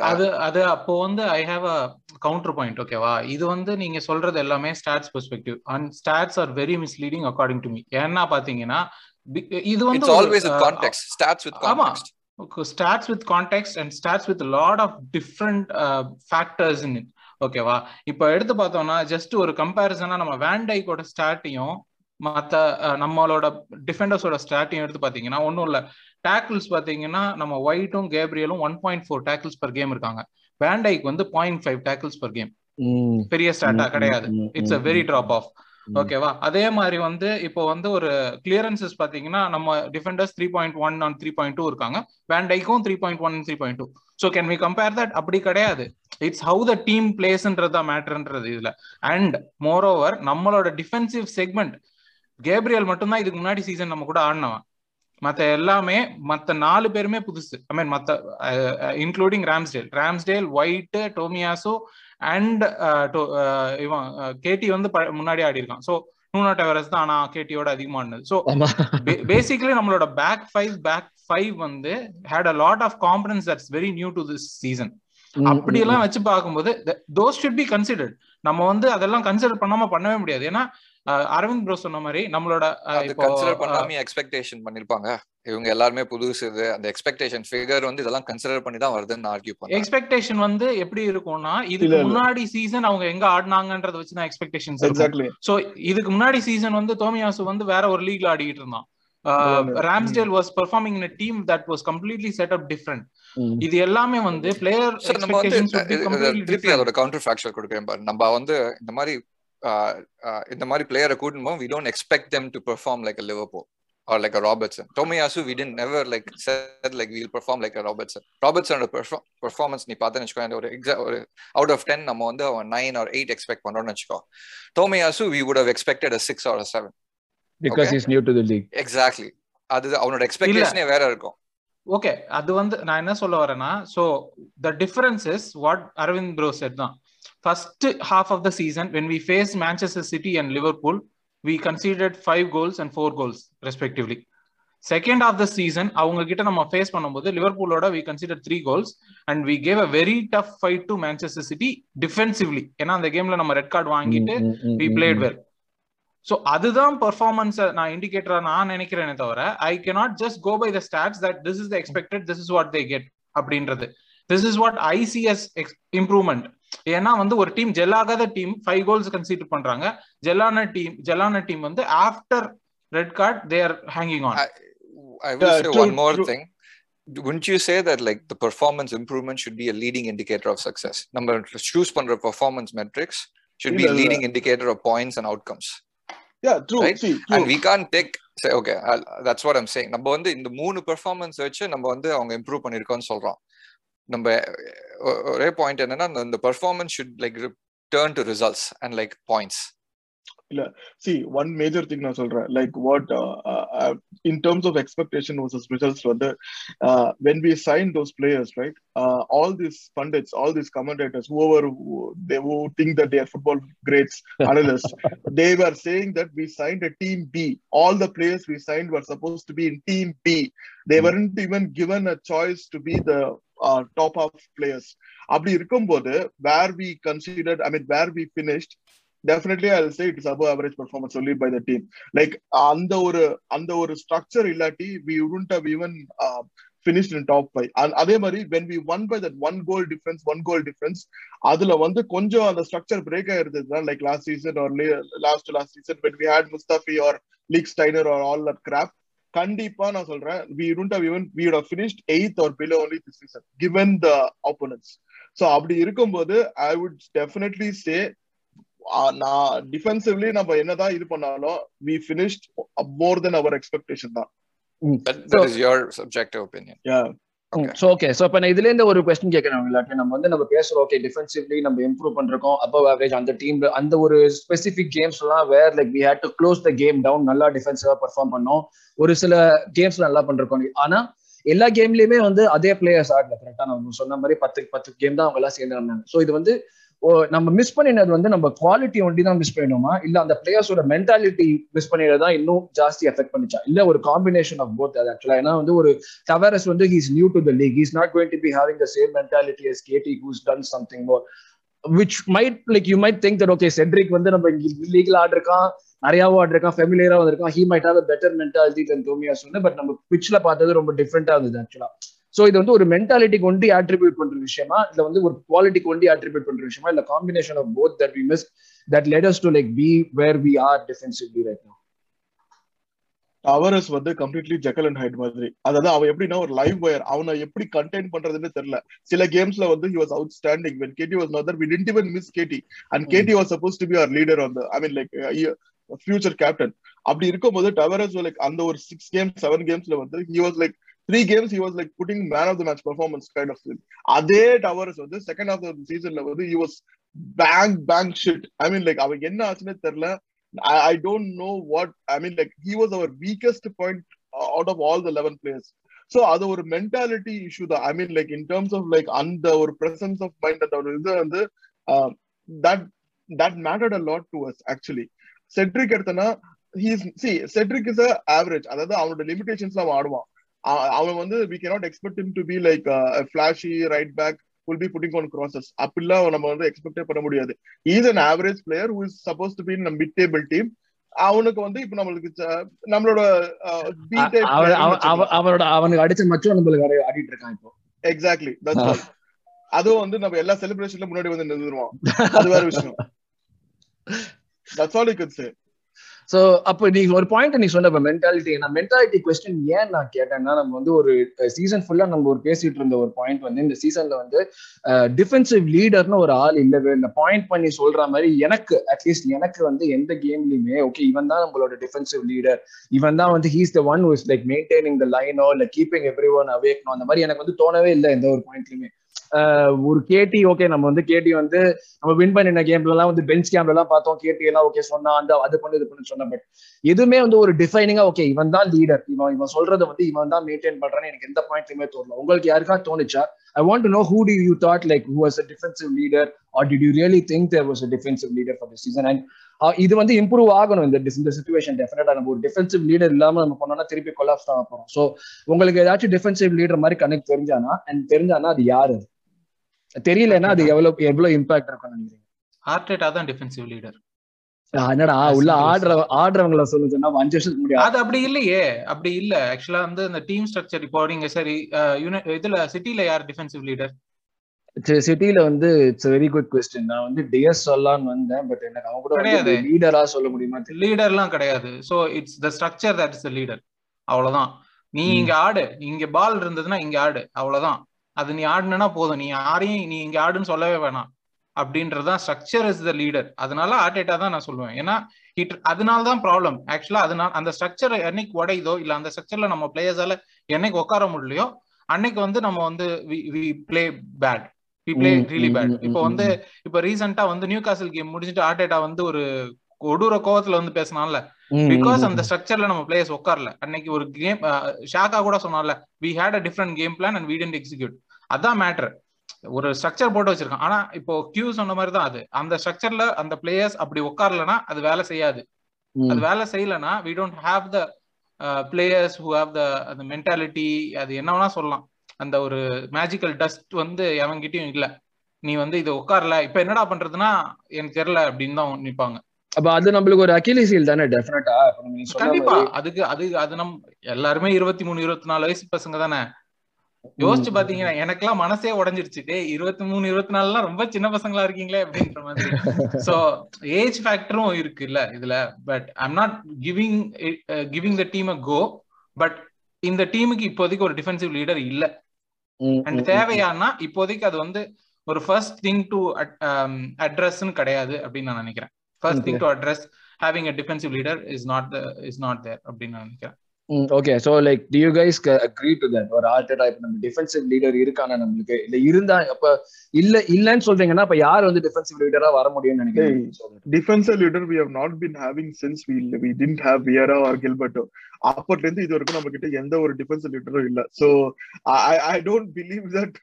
அது அது அப்போ வந்து I have a counter point ஓகேவா இது வந்து நீங்க சொல்றது எல்லாமே stats perspective and stats are very misleading according to me ஏன்னா பாத்தீங்கன்னா இது வந்து always with context stats with context stats with context and stats with lot of different factors in ஓகேவா இப்போ எடுத்து பார்த்தோம்னா ஜஸ்ட் ஒரு கம்பேரிசனா நம்ம வேண்டைக்கோட ஸ்டாட்டையும் மற்ற நம்மளோட டிஃபெண்டர்ஸோட ஸ்டாட்டையும் எடுத்து பார்த்தீங்கன்னா ஒன்றும் இல்லை. டேக்கிள்ஸ் பார்த்தீங்கன்னா நம்ம ஒயிட்டும் கேப்ரியலும் one point four tackles per game இருக்காங்க. வேண்டைக்கு வந்து point five tackles per game பெரிய ஸ்டாட்டா கிடையாது. It's a very drop off ஓகேவா அதே மாதிரி வந்து இப்போ வந்து ஒரு கிளியரன்சஸ் பாத்தீங்கன்னா நம்ம defenders three point one on three point two இருக்காங்க. வேண்டைக்கும் three point one three point two so can we compare that அப்படி கிடையாது. இட்ஸ் ஹவு த டீம் பிளேஸ்ன்றதா மேட்டர்ன்றது இதுல. அண்ட் மோர் ஓவர் நம்மளோட டிஃபென்சிவ் செக்மெண்ட் கேப்ரியல் மட்டும்தான் இதுக்கு முன்னாடி சீசன் நம்ம கூட ஆடினவன். மத்த எல்லாமே மத்த நாலு பேருமே புதுசு. ஐ மீன் மத்த இன்க்ளூடிங் ராம்ஸ்டேல் ராம்ஸ்டேல் ஒயிட் டோமியாசோ அண்ட் இவன் கேடி வந்து முன்னாடி ஆடி இருக்கான் ஸோ நூனா டெவரஸ் தான் ஆனா கேட்டியோட அதிகமானது. ஸோ பேசிக்கலி நம்மளோட பேக் ஃபைவ் பேக் ஃபைவ் வந்து had a lot of components that's very new to this season அப்படி எல்லாம் வச்சு பார்க்கும்போது தோஸ் ஷுட் பி கன்சிடர்ட் நம்ம வந்து அதெல்லாம் கன்சிடர் பண்ணாம பண்ணவே முடியாது. ஏன்னா அரவிந்த் ப்ரோ சொன்ன மாதிரி நம்மளோட கன்சிடர் பண்ணாம எக்ஸ்பெக்டேஷன் பண்ணிருப்பாங்க. இவங்க எல்லாருமே புதுசு இது அந்த எக்ஸ்பெக்டேஷன் ஃபிகர் வந்து இதெல்லாம் கன்சிடர் பண்ணி தான் வருதுன்னு ஆர்கியூ பண்ணேன் எக்ஸ்பெக்டேஷன் வந்து எப்படி இருக்கும்னா இதுக்கு முன்னாடி சீசன் அவங்க எங்க ஆடினாங்கன்றத வச்சு தான் எக்ஸ்பெக்டேஷன்ஸ் சோ இதுக்கு முன்னாடி சீசன் வந்து தோமியாசு வந்து வேற ஒரு லீக்ல ஆடிட்டு இருந்தான். Ramsdale was performing in team that was completely set up different இது எல்லாமே வந்து பிளேயர் திருப்பி அதோட கவுண்டர் ஃபேக்சர் கொடுக்குறேன் பாரு. நம்ம வந்து இந்த மாதிரி இந்த மாதிரி பிளேயரை கூட்டணும் we don't expect them to perform like a Liverpool or like a Robertson. Tomiyasu, we didn't never like said like we'll perform like a Robertson. Robertson perform performance நீ பார்த்தேன்னு வச்சுக்கோ ஒரு எக்ஸா ஒரு அவுட் ஆஃப் டென் நம்ம வந்து அவன் nine R eight expect பண்றோம்னு வச்சுக்கோ. Tomiyasu we would have expected a six or seven because is new to the league exactly அது அவனோட எக்ஸ்பெக்டேஷனே வேற இருக்கும். ஓகே அது வந்து நான் என்ன சொல்ல வரேன்னா so the difference is what Aravind bro said தான். First half of the season when we face Manchester City and Liverpool we conceded five goals and four goals respectively. Second of the season அவங்க கிட்ட நம்ம face பண்ணும்போது லிவர்பூலோட we consider three goals and we gave a very tough fight to Manchester City defensively ஏன்னா அந்த கேம்ல நம்ம red card வாங்கிட்டு we played well so அதுதான் பெர்ஃபார்மன்ஸ் நான் இண்டிகேட்டரா நான் நினைக்கிறேனே தவிர I cannot just go by the stats that this is the expected this is what they get அப்படின்றது. This is what I see as improvement ஏன்னா வந்து ஒரு டீம் ஜெல் ஆகாத டீம் ஃபைவ் கோல்ஸ் கன்சிடர் பண்றாங்க ஜெல்லான டீம் ஜெல்லான team வந்து after red card they are hanging on I will yeah, say true, one more true. thing. Wouldn't you say that like the performance improvement should be a leading indicator of success? Number choose பண்ற performance metrics should be a leading indicator of points and outcomes. Yeah, true. Right? See, true. And we can't take say okay, I'll, that's what I'm saying. நம்ம வந்து இந்த மூணு performance வச்சு நம்ம வந்து அவங்க improve பண்ணிருக்கோம்னு சொல்றோம் நம்ம ஒரே பாயிண்ட் என்னன்னா இந்த performance should like turn to results and like points இல்ல சி ஒன் மேஜர் திங் நான் சொல்றேன் like what in terms of expectation versus results வந்து when we sign those players right all this pundits all this commentators over they who think that they are football greats analysts they were saying that we signed a team B all the players we signed were supposed to be in team B they weren't even given a choice to be top of players அப்படி இருக்கும்போது where we considered I mean where we finished definitely I say it's above average performance சொல்லி by the team like அந்த ஒரு அந்த ஒரு structure இல்லாட்டி we wouldn't have even finished in top five and அதே மாதிரி when we won by that one goal difference one goal difference அதுல வந்து கொஞ்சம் அந்த structure break ஆயிருந்ததுன்னா like last season or last last season when we had Mustafi or Lichtsteiner or all that crap. கண்டிப்பா நான் சொல்றேன் we don't have even we would have finished eighth or below only this season given the opponents so அப்படி இருக்கும்போது i would definitely say நான் defensively நம்ம என்னதான் இது பண்ணாலும் we finished more then our expectation தான் that is your subjective opinion so okay so இப்ப நான் இதுல இருந்து ஒரு கொஸ்டின் கேட்கறேன் இல்லாட்டி நம்ம வந்து நம்ம பேசுறோம். ஓகே டிஃபென்சிவ்லி நம்ம இம்ப்ரூவ் பண்றோம். அபவ் ஆவரேஜ் அந்த டீம் அந்த ஒரு ஸ்பெசிபிக் கேம்ஸ் எல்லாம் where like we had to close the game down நல்லா டிஃபென்சிவா பெர்ஃபார்ம் பண்ணோம். ஒரு சில கேம்ஸ் நல்லா பண்றோம் ஆனா எல்லா கேம்லயுமே வந்து அதே பிளேயர்ஸ் ஆடல. கரெக்டா நம்ம சொன்ன மாதிரி பத்து பத்து கேம் தான் அவங்க எல்லாம் சேர்ந்து வந்தாங்க ஸோ இது வந்து நம்ம மிஸ் பண்ணினது வந்து நம்ம குவாலிட்டி ஒண்டி தான் மிஸ் பண்ணிடுமா இல்ல அந்த பிளேயர்ஸோட மென்டாலிட்டி மிஸ் பண்ணிடுறது தான் இன்னும் ஜாஸ்தி எஃபெக்ட் பண்ணிச்சா? இல்ல ஒரு காம்பினேஷன் ஆஃப் போத் அது ஆக்சுவலா ஏன்னா வந்து ஒரு டவரஸ் வந்து he's new to the league he's not going to be having the same mentality as KT who's done something more which might like you might think that okay Cedric வந்து நம்ம லீக்ல ஆடிருக்கான் நிறையாவும் ஆடிருக்கான் ஃபெமிலியரா வந்திருக்கான் he might have better mentality than தோமியா சொன்ன but நம்ம பிச்சில் பார்த்தது ரொம்ப டிஃப்ரெண்டா இருந்தது ஆக்சுவலா சோ இது வந்து ஒரு மென்டாலிட்டிக்கு ஒண்டி ஆட்ரிபியூட் பண்ற விஷயமா? இல்ல வந்து ஒரு குவாலிட்டிக்கு ஒண்டி ஆட்ரிபியூட் பண்ற விஷயமா? இல்ல combination of both that we miss that let us to like be where we are defensively right no ours வந்து கம்ப்ளீட்லி ஜெக்கல் அண்ட் ஹைட் மாதிரி. அதாவது அவன் எப்படின்னா ஒரு லைவ் வயர் அவனை எப்படி கண்டெயின் பண்றதுன்னு தெரியல. சில கேம்ஸ்ல வந்து he was outstanding when KT was not there we tend இவன் miss KT and KT was supposed to be our leader on I mean like future captain அப்படி இருக்கும்போது டவரஸ் லைக் அந்த ஒரு சிக்ஸ் கேம்ஸ் செவன் கேம்ஸ்ல வந்து he was like three games he was like putting man of the match performance kind of அதே towers வந்து second of the சீசன்ல வந்து he was bank bank shit I mean like அவன் என்ன ஆச்சுன்னே தெரியல ஐ I don't know what I mean. Like he was our weakest point uh, out of all the eleven players. அது ஒரு mentality issue தான். I mean like in terms of like அந்த ஒரு presence of mind அந்த ஒரு இது வந்து that that mattered a lot to us actually Cedric எடுத்தனா he's see Cedric is a average அதாவது அவனோட லிமிடேஷன்ஸ் அவன் ஆடுவான். அவன் வந்து we cannot expect him to be like flashy right back will be putting on crosses அப்படிலாம் நம்ம வந்து எக்ஸ்பெக்டே பண்ண முடியாது. Is an average player who is supposed to be in mid table team அவனுக்கு வந்து இப்ப நம்மளுக்கு நம்மளோட அவனோட அவனுக்கு அடிச்ச மச்சும் நம்மளுக்கு ஆடிட்டு இருக்கான் இப்போ. எக்ஸாக்ட்லி அதுவும் வந்து நம்ம எல்லா செலிப்ரேஷன்ல முன்னாடி வந்து நின்றுடுவோம் அது வேற விஷயம். That's all you could say so அப்ப நீங்க ஒரு பாயிண்ட் நீ சொன்ன மென்டாலிட்டி நான் மென்டாலிட்டி கொஸ்டின் ஏன் நான் கேட்டேன்னா நம்ம வந்து ஒரு சீசன் ஃபுல்லா நம்ம ஒரு பேசிட்டு இருந்த ஒரு பாயிண்ட் வந்து இந்த சீசன்ல வந்து டிஃபென்சிவ் லீடர்னு ஒரு ஆள் இல்லவே இந்த பாயிண்ட் பண்ணி சொல்ற மாதிரி எனக்கு அட்லீஸ்ட் எனக்கு வந்து எந்த கேம்லயுமே ஓகே இவன் தான் நம்மளோட டிஃபென்சிவ் லீடர் இவன் தான் வந்து he's the one is like maintaining the லைனோ இல்ல கீப்பிங் எவ்ரி ஒன் அவேக்னோ அந்த மாதிரி எனக்கு வந்து தோணவே இல்லை எந்த ஒரு பாயிண்ட்லயுமே ஒரு கேடி ஓகே நம்ம வந்து கேடி வந்து நம்ம வின் பண்ணின கேம்ல எல்லாம் வந்து பெஞ்ச் கேம்ல எல்லாம் பார்த்தோம் கேடி எல்லாம் ஓகே சொன்னா அந்த அது பண்ணு இது பண்ணு சொன்ன பட் எதுவுமே வந்து ஒரு டிஃபைனிங்கா ஓகே இவன் தான் லீடர் இவன் இவன் சொல்றத வந்து இவன் தான் மெயின்டைன் பண்றான்னு எனக்கு எந்த பாயிண்ட்லயுமே தோணல. உங்களுக்கு யாருக்கா தோணுச்சா? I want to know who do you thought like who was a defensive leader or did you really think there was a defensive leader for the season and இது வந்து இம்ப்ரூவ் ஆகணும் இந்த இந்த சுச்சுவேஷன் டெஃபினட்டா நம்ம ஒரு டிஃபென்சிவ் லீடர் இல்லாம நம்ம பண்ணோம்னா திருப்பி கொலாப்ஸ் தான் போறோம். ஸோ உங்களுக்கு ஏதாச்சும் டிஃபென்சிவ் லீடர் மாதிரி கனெக்ட் தெரிஞ்சானா? அண்ட் தெரிஞ்சானா அது யாரு? தெரியலன்னா அது எவ்வளவு எவ்வளவு இம்பாக்ட் இருக்கும் நினைக்கிறீங்க? ஆர்டேட்டா தான் டிஃபென்சிவ் லீடர் என்னடா உள்ள ஆடுற ஆடுறவங்கள சொல்லு சொன்னா அஞ்சு வருஷத்துக்கு முடியாது அது அப்படி இல்லையே அப்படி இல்ல. ஆக்சுவலா வந்து இந்த டீம் ஸ்ட்ரக்சர் இப்போ நீங்க சரி இதுல சிட்டில யார் டிஃபென்சிவ் லீடர் சிட்டில வந்து இட்ஸ் வெரி குட் கொஸ்டின் நான் வந்து டிஎஸ் சொல்லலாம்னு வந்தேன் பட் எனக்கு அவங்க கூட கிடையாது. லீடரா சொல்ல முடியுமா லீடர்லாம் கிடையாது. So it's the structure that is the leader அவ்வளவுதான். நீ இங்க ஆடு. இங்க பால் இருந்ததுன்னா இங்க ஆடு. அவ்வளவுதான். அது நீ ஆடுனா போதும். நீ யாரையும் நீ இங்க ஆடுன்னு சொல்லவே வேணாம். அப்படின்றதுதான் ஸ்ட்ரக்சர் இஸ் த லீடர் அதனால ஆர்டேட்டா தான் நான் சொல்லுவேன். ஏன்னா ஹிட் அதனால தான் ப்ராப்ளம் ஆக்சுவலா அதனால அந்த ஸ்ட்ரக்சர் என்னைக்கு உடையுதோ இல்ல அந்த ஸ்ட்ரக்சர்ல நம்ம பிளேயர்ஸால என்னைக்கு உட்கார முடியலையோ அன்னைக்கு வந்து நம்ம வந்து we play bad we play really bad இப்போ வந்து இப்போ ரீசெண்டா வந்து நியூ காசல் கேம் முடிஞ்சிட்டு ஆர்டேட்டா வந்து ஒரு கொடூர கோவத்துல வந்து பேசினான்ல. பிகாஸ் அந்த ஸ்ட்ரக்சர்ல நம்ம பிளேயர்ஸ் உட்காரல. அன்னைக்கு ஒரு கேம் ஷாக்கா கூட சொன்னான்ல we had a different game plan and we tend execute அதான் மேட்ரு ஒரு ஸ்ட்ரக்சர் போட்டு வச்சிருக்கான். ஆனா இப்போ கியூ சொன்ன மாதிரி தான் அது. அந்த ஸ்ட்ரக்சர்ல அந்த பிளேயர்ஸ் அப்படி உட்காரலனா அது வேலை செய்யாது. அது வேலை செய்யலனா we don't have the players who have the அந்த மென்டாலிட்டி அது என்ன வேணா சொல்லலாம். அந்த ஒரு மேஜிக்கல் டஸ்ட் வந்து எவன்கிட்டயும் இல்ல. நீ வந்து இது உட்காரல. இப்ப என்னடா பண்றதுன்னா எனக்கு தெரியல அப்படின்னு தான் நிப்பாங்க. அப்ப அது நம்மளுக்கு ஒரு அகிலிசியல் தானே டெஃபினட்டா கண்டிப்பா. அதுக்கு அது அது நம் எல்லாருமே இருபத்தி மூணு இருபத்தி நாலு வயசு பசங்க தானே? யோசிச்சு பாத்தீங்கன்னா எனக்கெல்லாம் மனசே உடஞ்சிருச்சு. டே இருபத்தி மூணு இருபத்தி நாலுலாம் ரொம்ப சின்ன பசங்களா இருக்கீங்களே அப்படின்ற மாதிரி. *laughs* சோ ஏஜ் ஃபேக்டரும் இருக்கு இல்ல இதுல. But I'm not giving giving the team a go but இந்த டீமுக்கு இப்போதைக்கு ஒரு டிஃபென்சிவ் லீடர் இல்ல. அண்ட் தேவையானா இப்போதைக்கு அது வந்து ஒரு ஃபர்ஸ்ட் திங் டு அட்ரஸ்ன்னு கிடையாது அப்படின்னு நான் நினைக்கிறேன். First thing to address having a defensive leader is not is not there அப்படின்னு நான் நினைக்கிறேன். Okay so like do you guys agree to that ஒரு ஆர்டர் டைப் நம்ம டிஃபென்சிவ் லீடர் இருக்கானா நம்மளுக்கு? இல்ல இருந்தா அப்ப இல்ல இல்லன்னு சொல்றீங்கன்னா அப்ப யார் வந்து டிஃபென்சிவ் லீடரா வர முடியும்னு நினைக்கிறேன் defensive leader we have not been having since we we did have Vieira or Gilberto அப்பட்ல இருந்து இது வரைக்கும் நம்ம கிட்ட எந்த ஒரு டிஃபென்சிவ் லீடரும் இல்ல. So I I don't believe that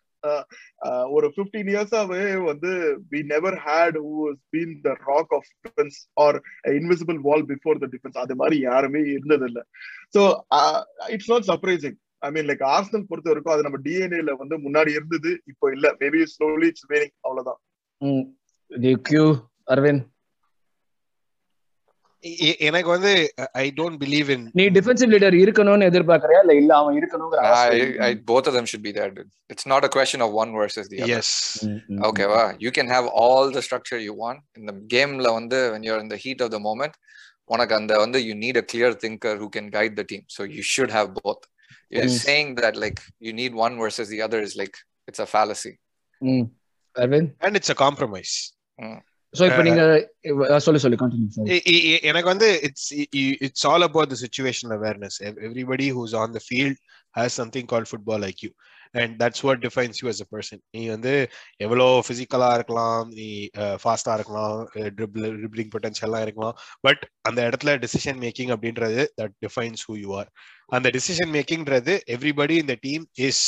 ஒரு பிப்டீன் இயர்ஸாவே வந்து we never had who been the rock of defence or invisible wall before the defence அது மாதிரி யாருமே இருந்தது இல்ல so it's not surprising I mean like Arsenal பொறுத்த வரைக்கும் அது நம்ம டிஎன்ஏல வந்து முன்னாடி இருந்தது இப்போ இல்ல. மேபி ஸ்லோலி இட்ஸ் வேனிங் அவ்வளவுதான். அரவிந்த் எனக்கு வந்து ஐ டோன்ட் பிலீவ் இன் நீ டிஃபென்சிவ் லீடர் இருக்கணும்னு எதிர்பார்க்கறியா இல்ல இல்ல அவன் இருக்கணும்ங்கற I, I, both of them should be there dude. it's not a question of one versus the other yes okay well you can have all the structure you want in the game la வந்து when you're in the heat of the moment உனக்கு அந்த வந்து you need a clear thinker who can guide the team so you should have both you're Mm. saying that like you need one versus the other is like it's a fallacy Aravind and it's a compromise So இப்போ நீங்க சொல்லு சொல்லு continue எனக்கு வந்து it's it's all about the situation awareness everybody who's on the field has something call football like you and that's what defines you as a person நீ வந்து எவ்வளோ பிசிக்கலா இருக்கலாம் நீ ஃபாஸ்டா இருக்கலாம் ட்ரிபிள் ட்ரிப்ளிங் பொட்டன்ஷியல்லாம் இருக்கலாம் பட் அந்த இடத்துல டெசிஷன் மேக்கிங் அப்படின்றது that defines who you are அந்த டெசிஷன் மேக்கிங்ன்றது எவ்ரிபடி இந்த team is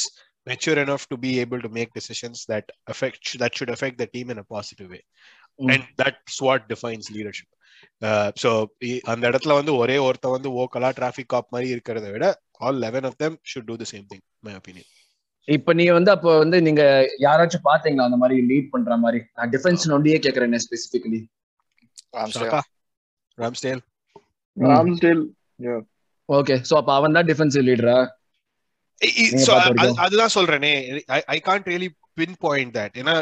mature enough to be able to make decisions that affect that should affect the team in a positive way. And that's what defines leadership. So அந்த இடத்துல வந்து ஒரே ஒருத்த வந்து ஓக்கலா traffic காப் மாதிரி இருக்கிறத விட all eleven of them should do the same thing my opinion இப்ப நீங்க வந்து அப்போ வந்து நீங்க யாராச்சும் பாத்தீங்களா அந்த மாதிரி லீட் பண்ற மாதிரி? நான் டிஃபென்ஸ் நொண்டியே கேக்குறேன். சாக்கா. ராம்ஸ்டேல் ராம்ஸ்டேல் ஓகே சோ அப்ப அவன் தான் டிஃபென்சிவ் லீடரா. அதுதான் சொல்றேனே. I can't really pin point that ஏன்னா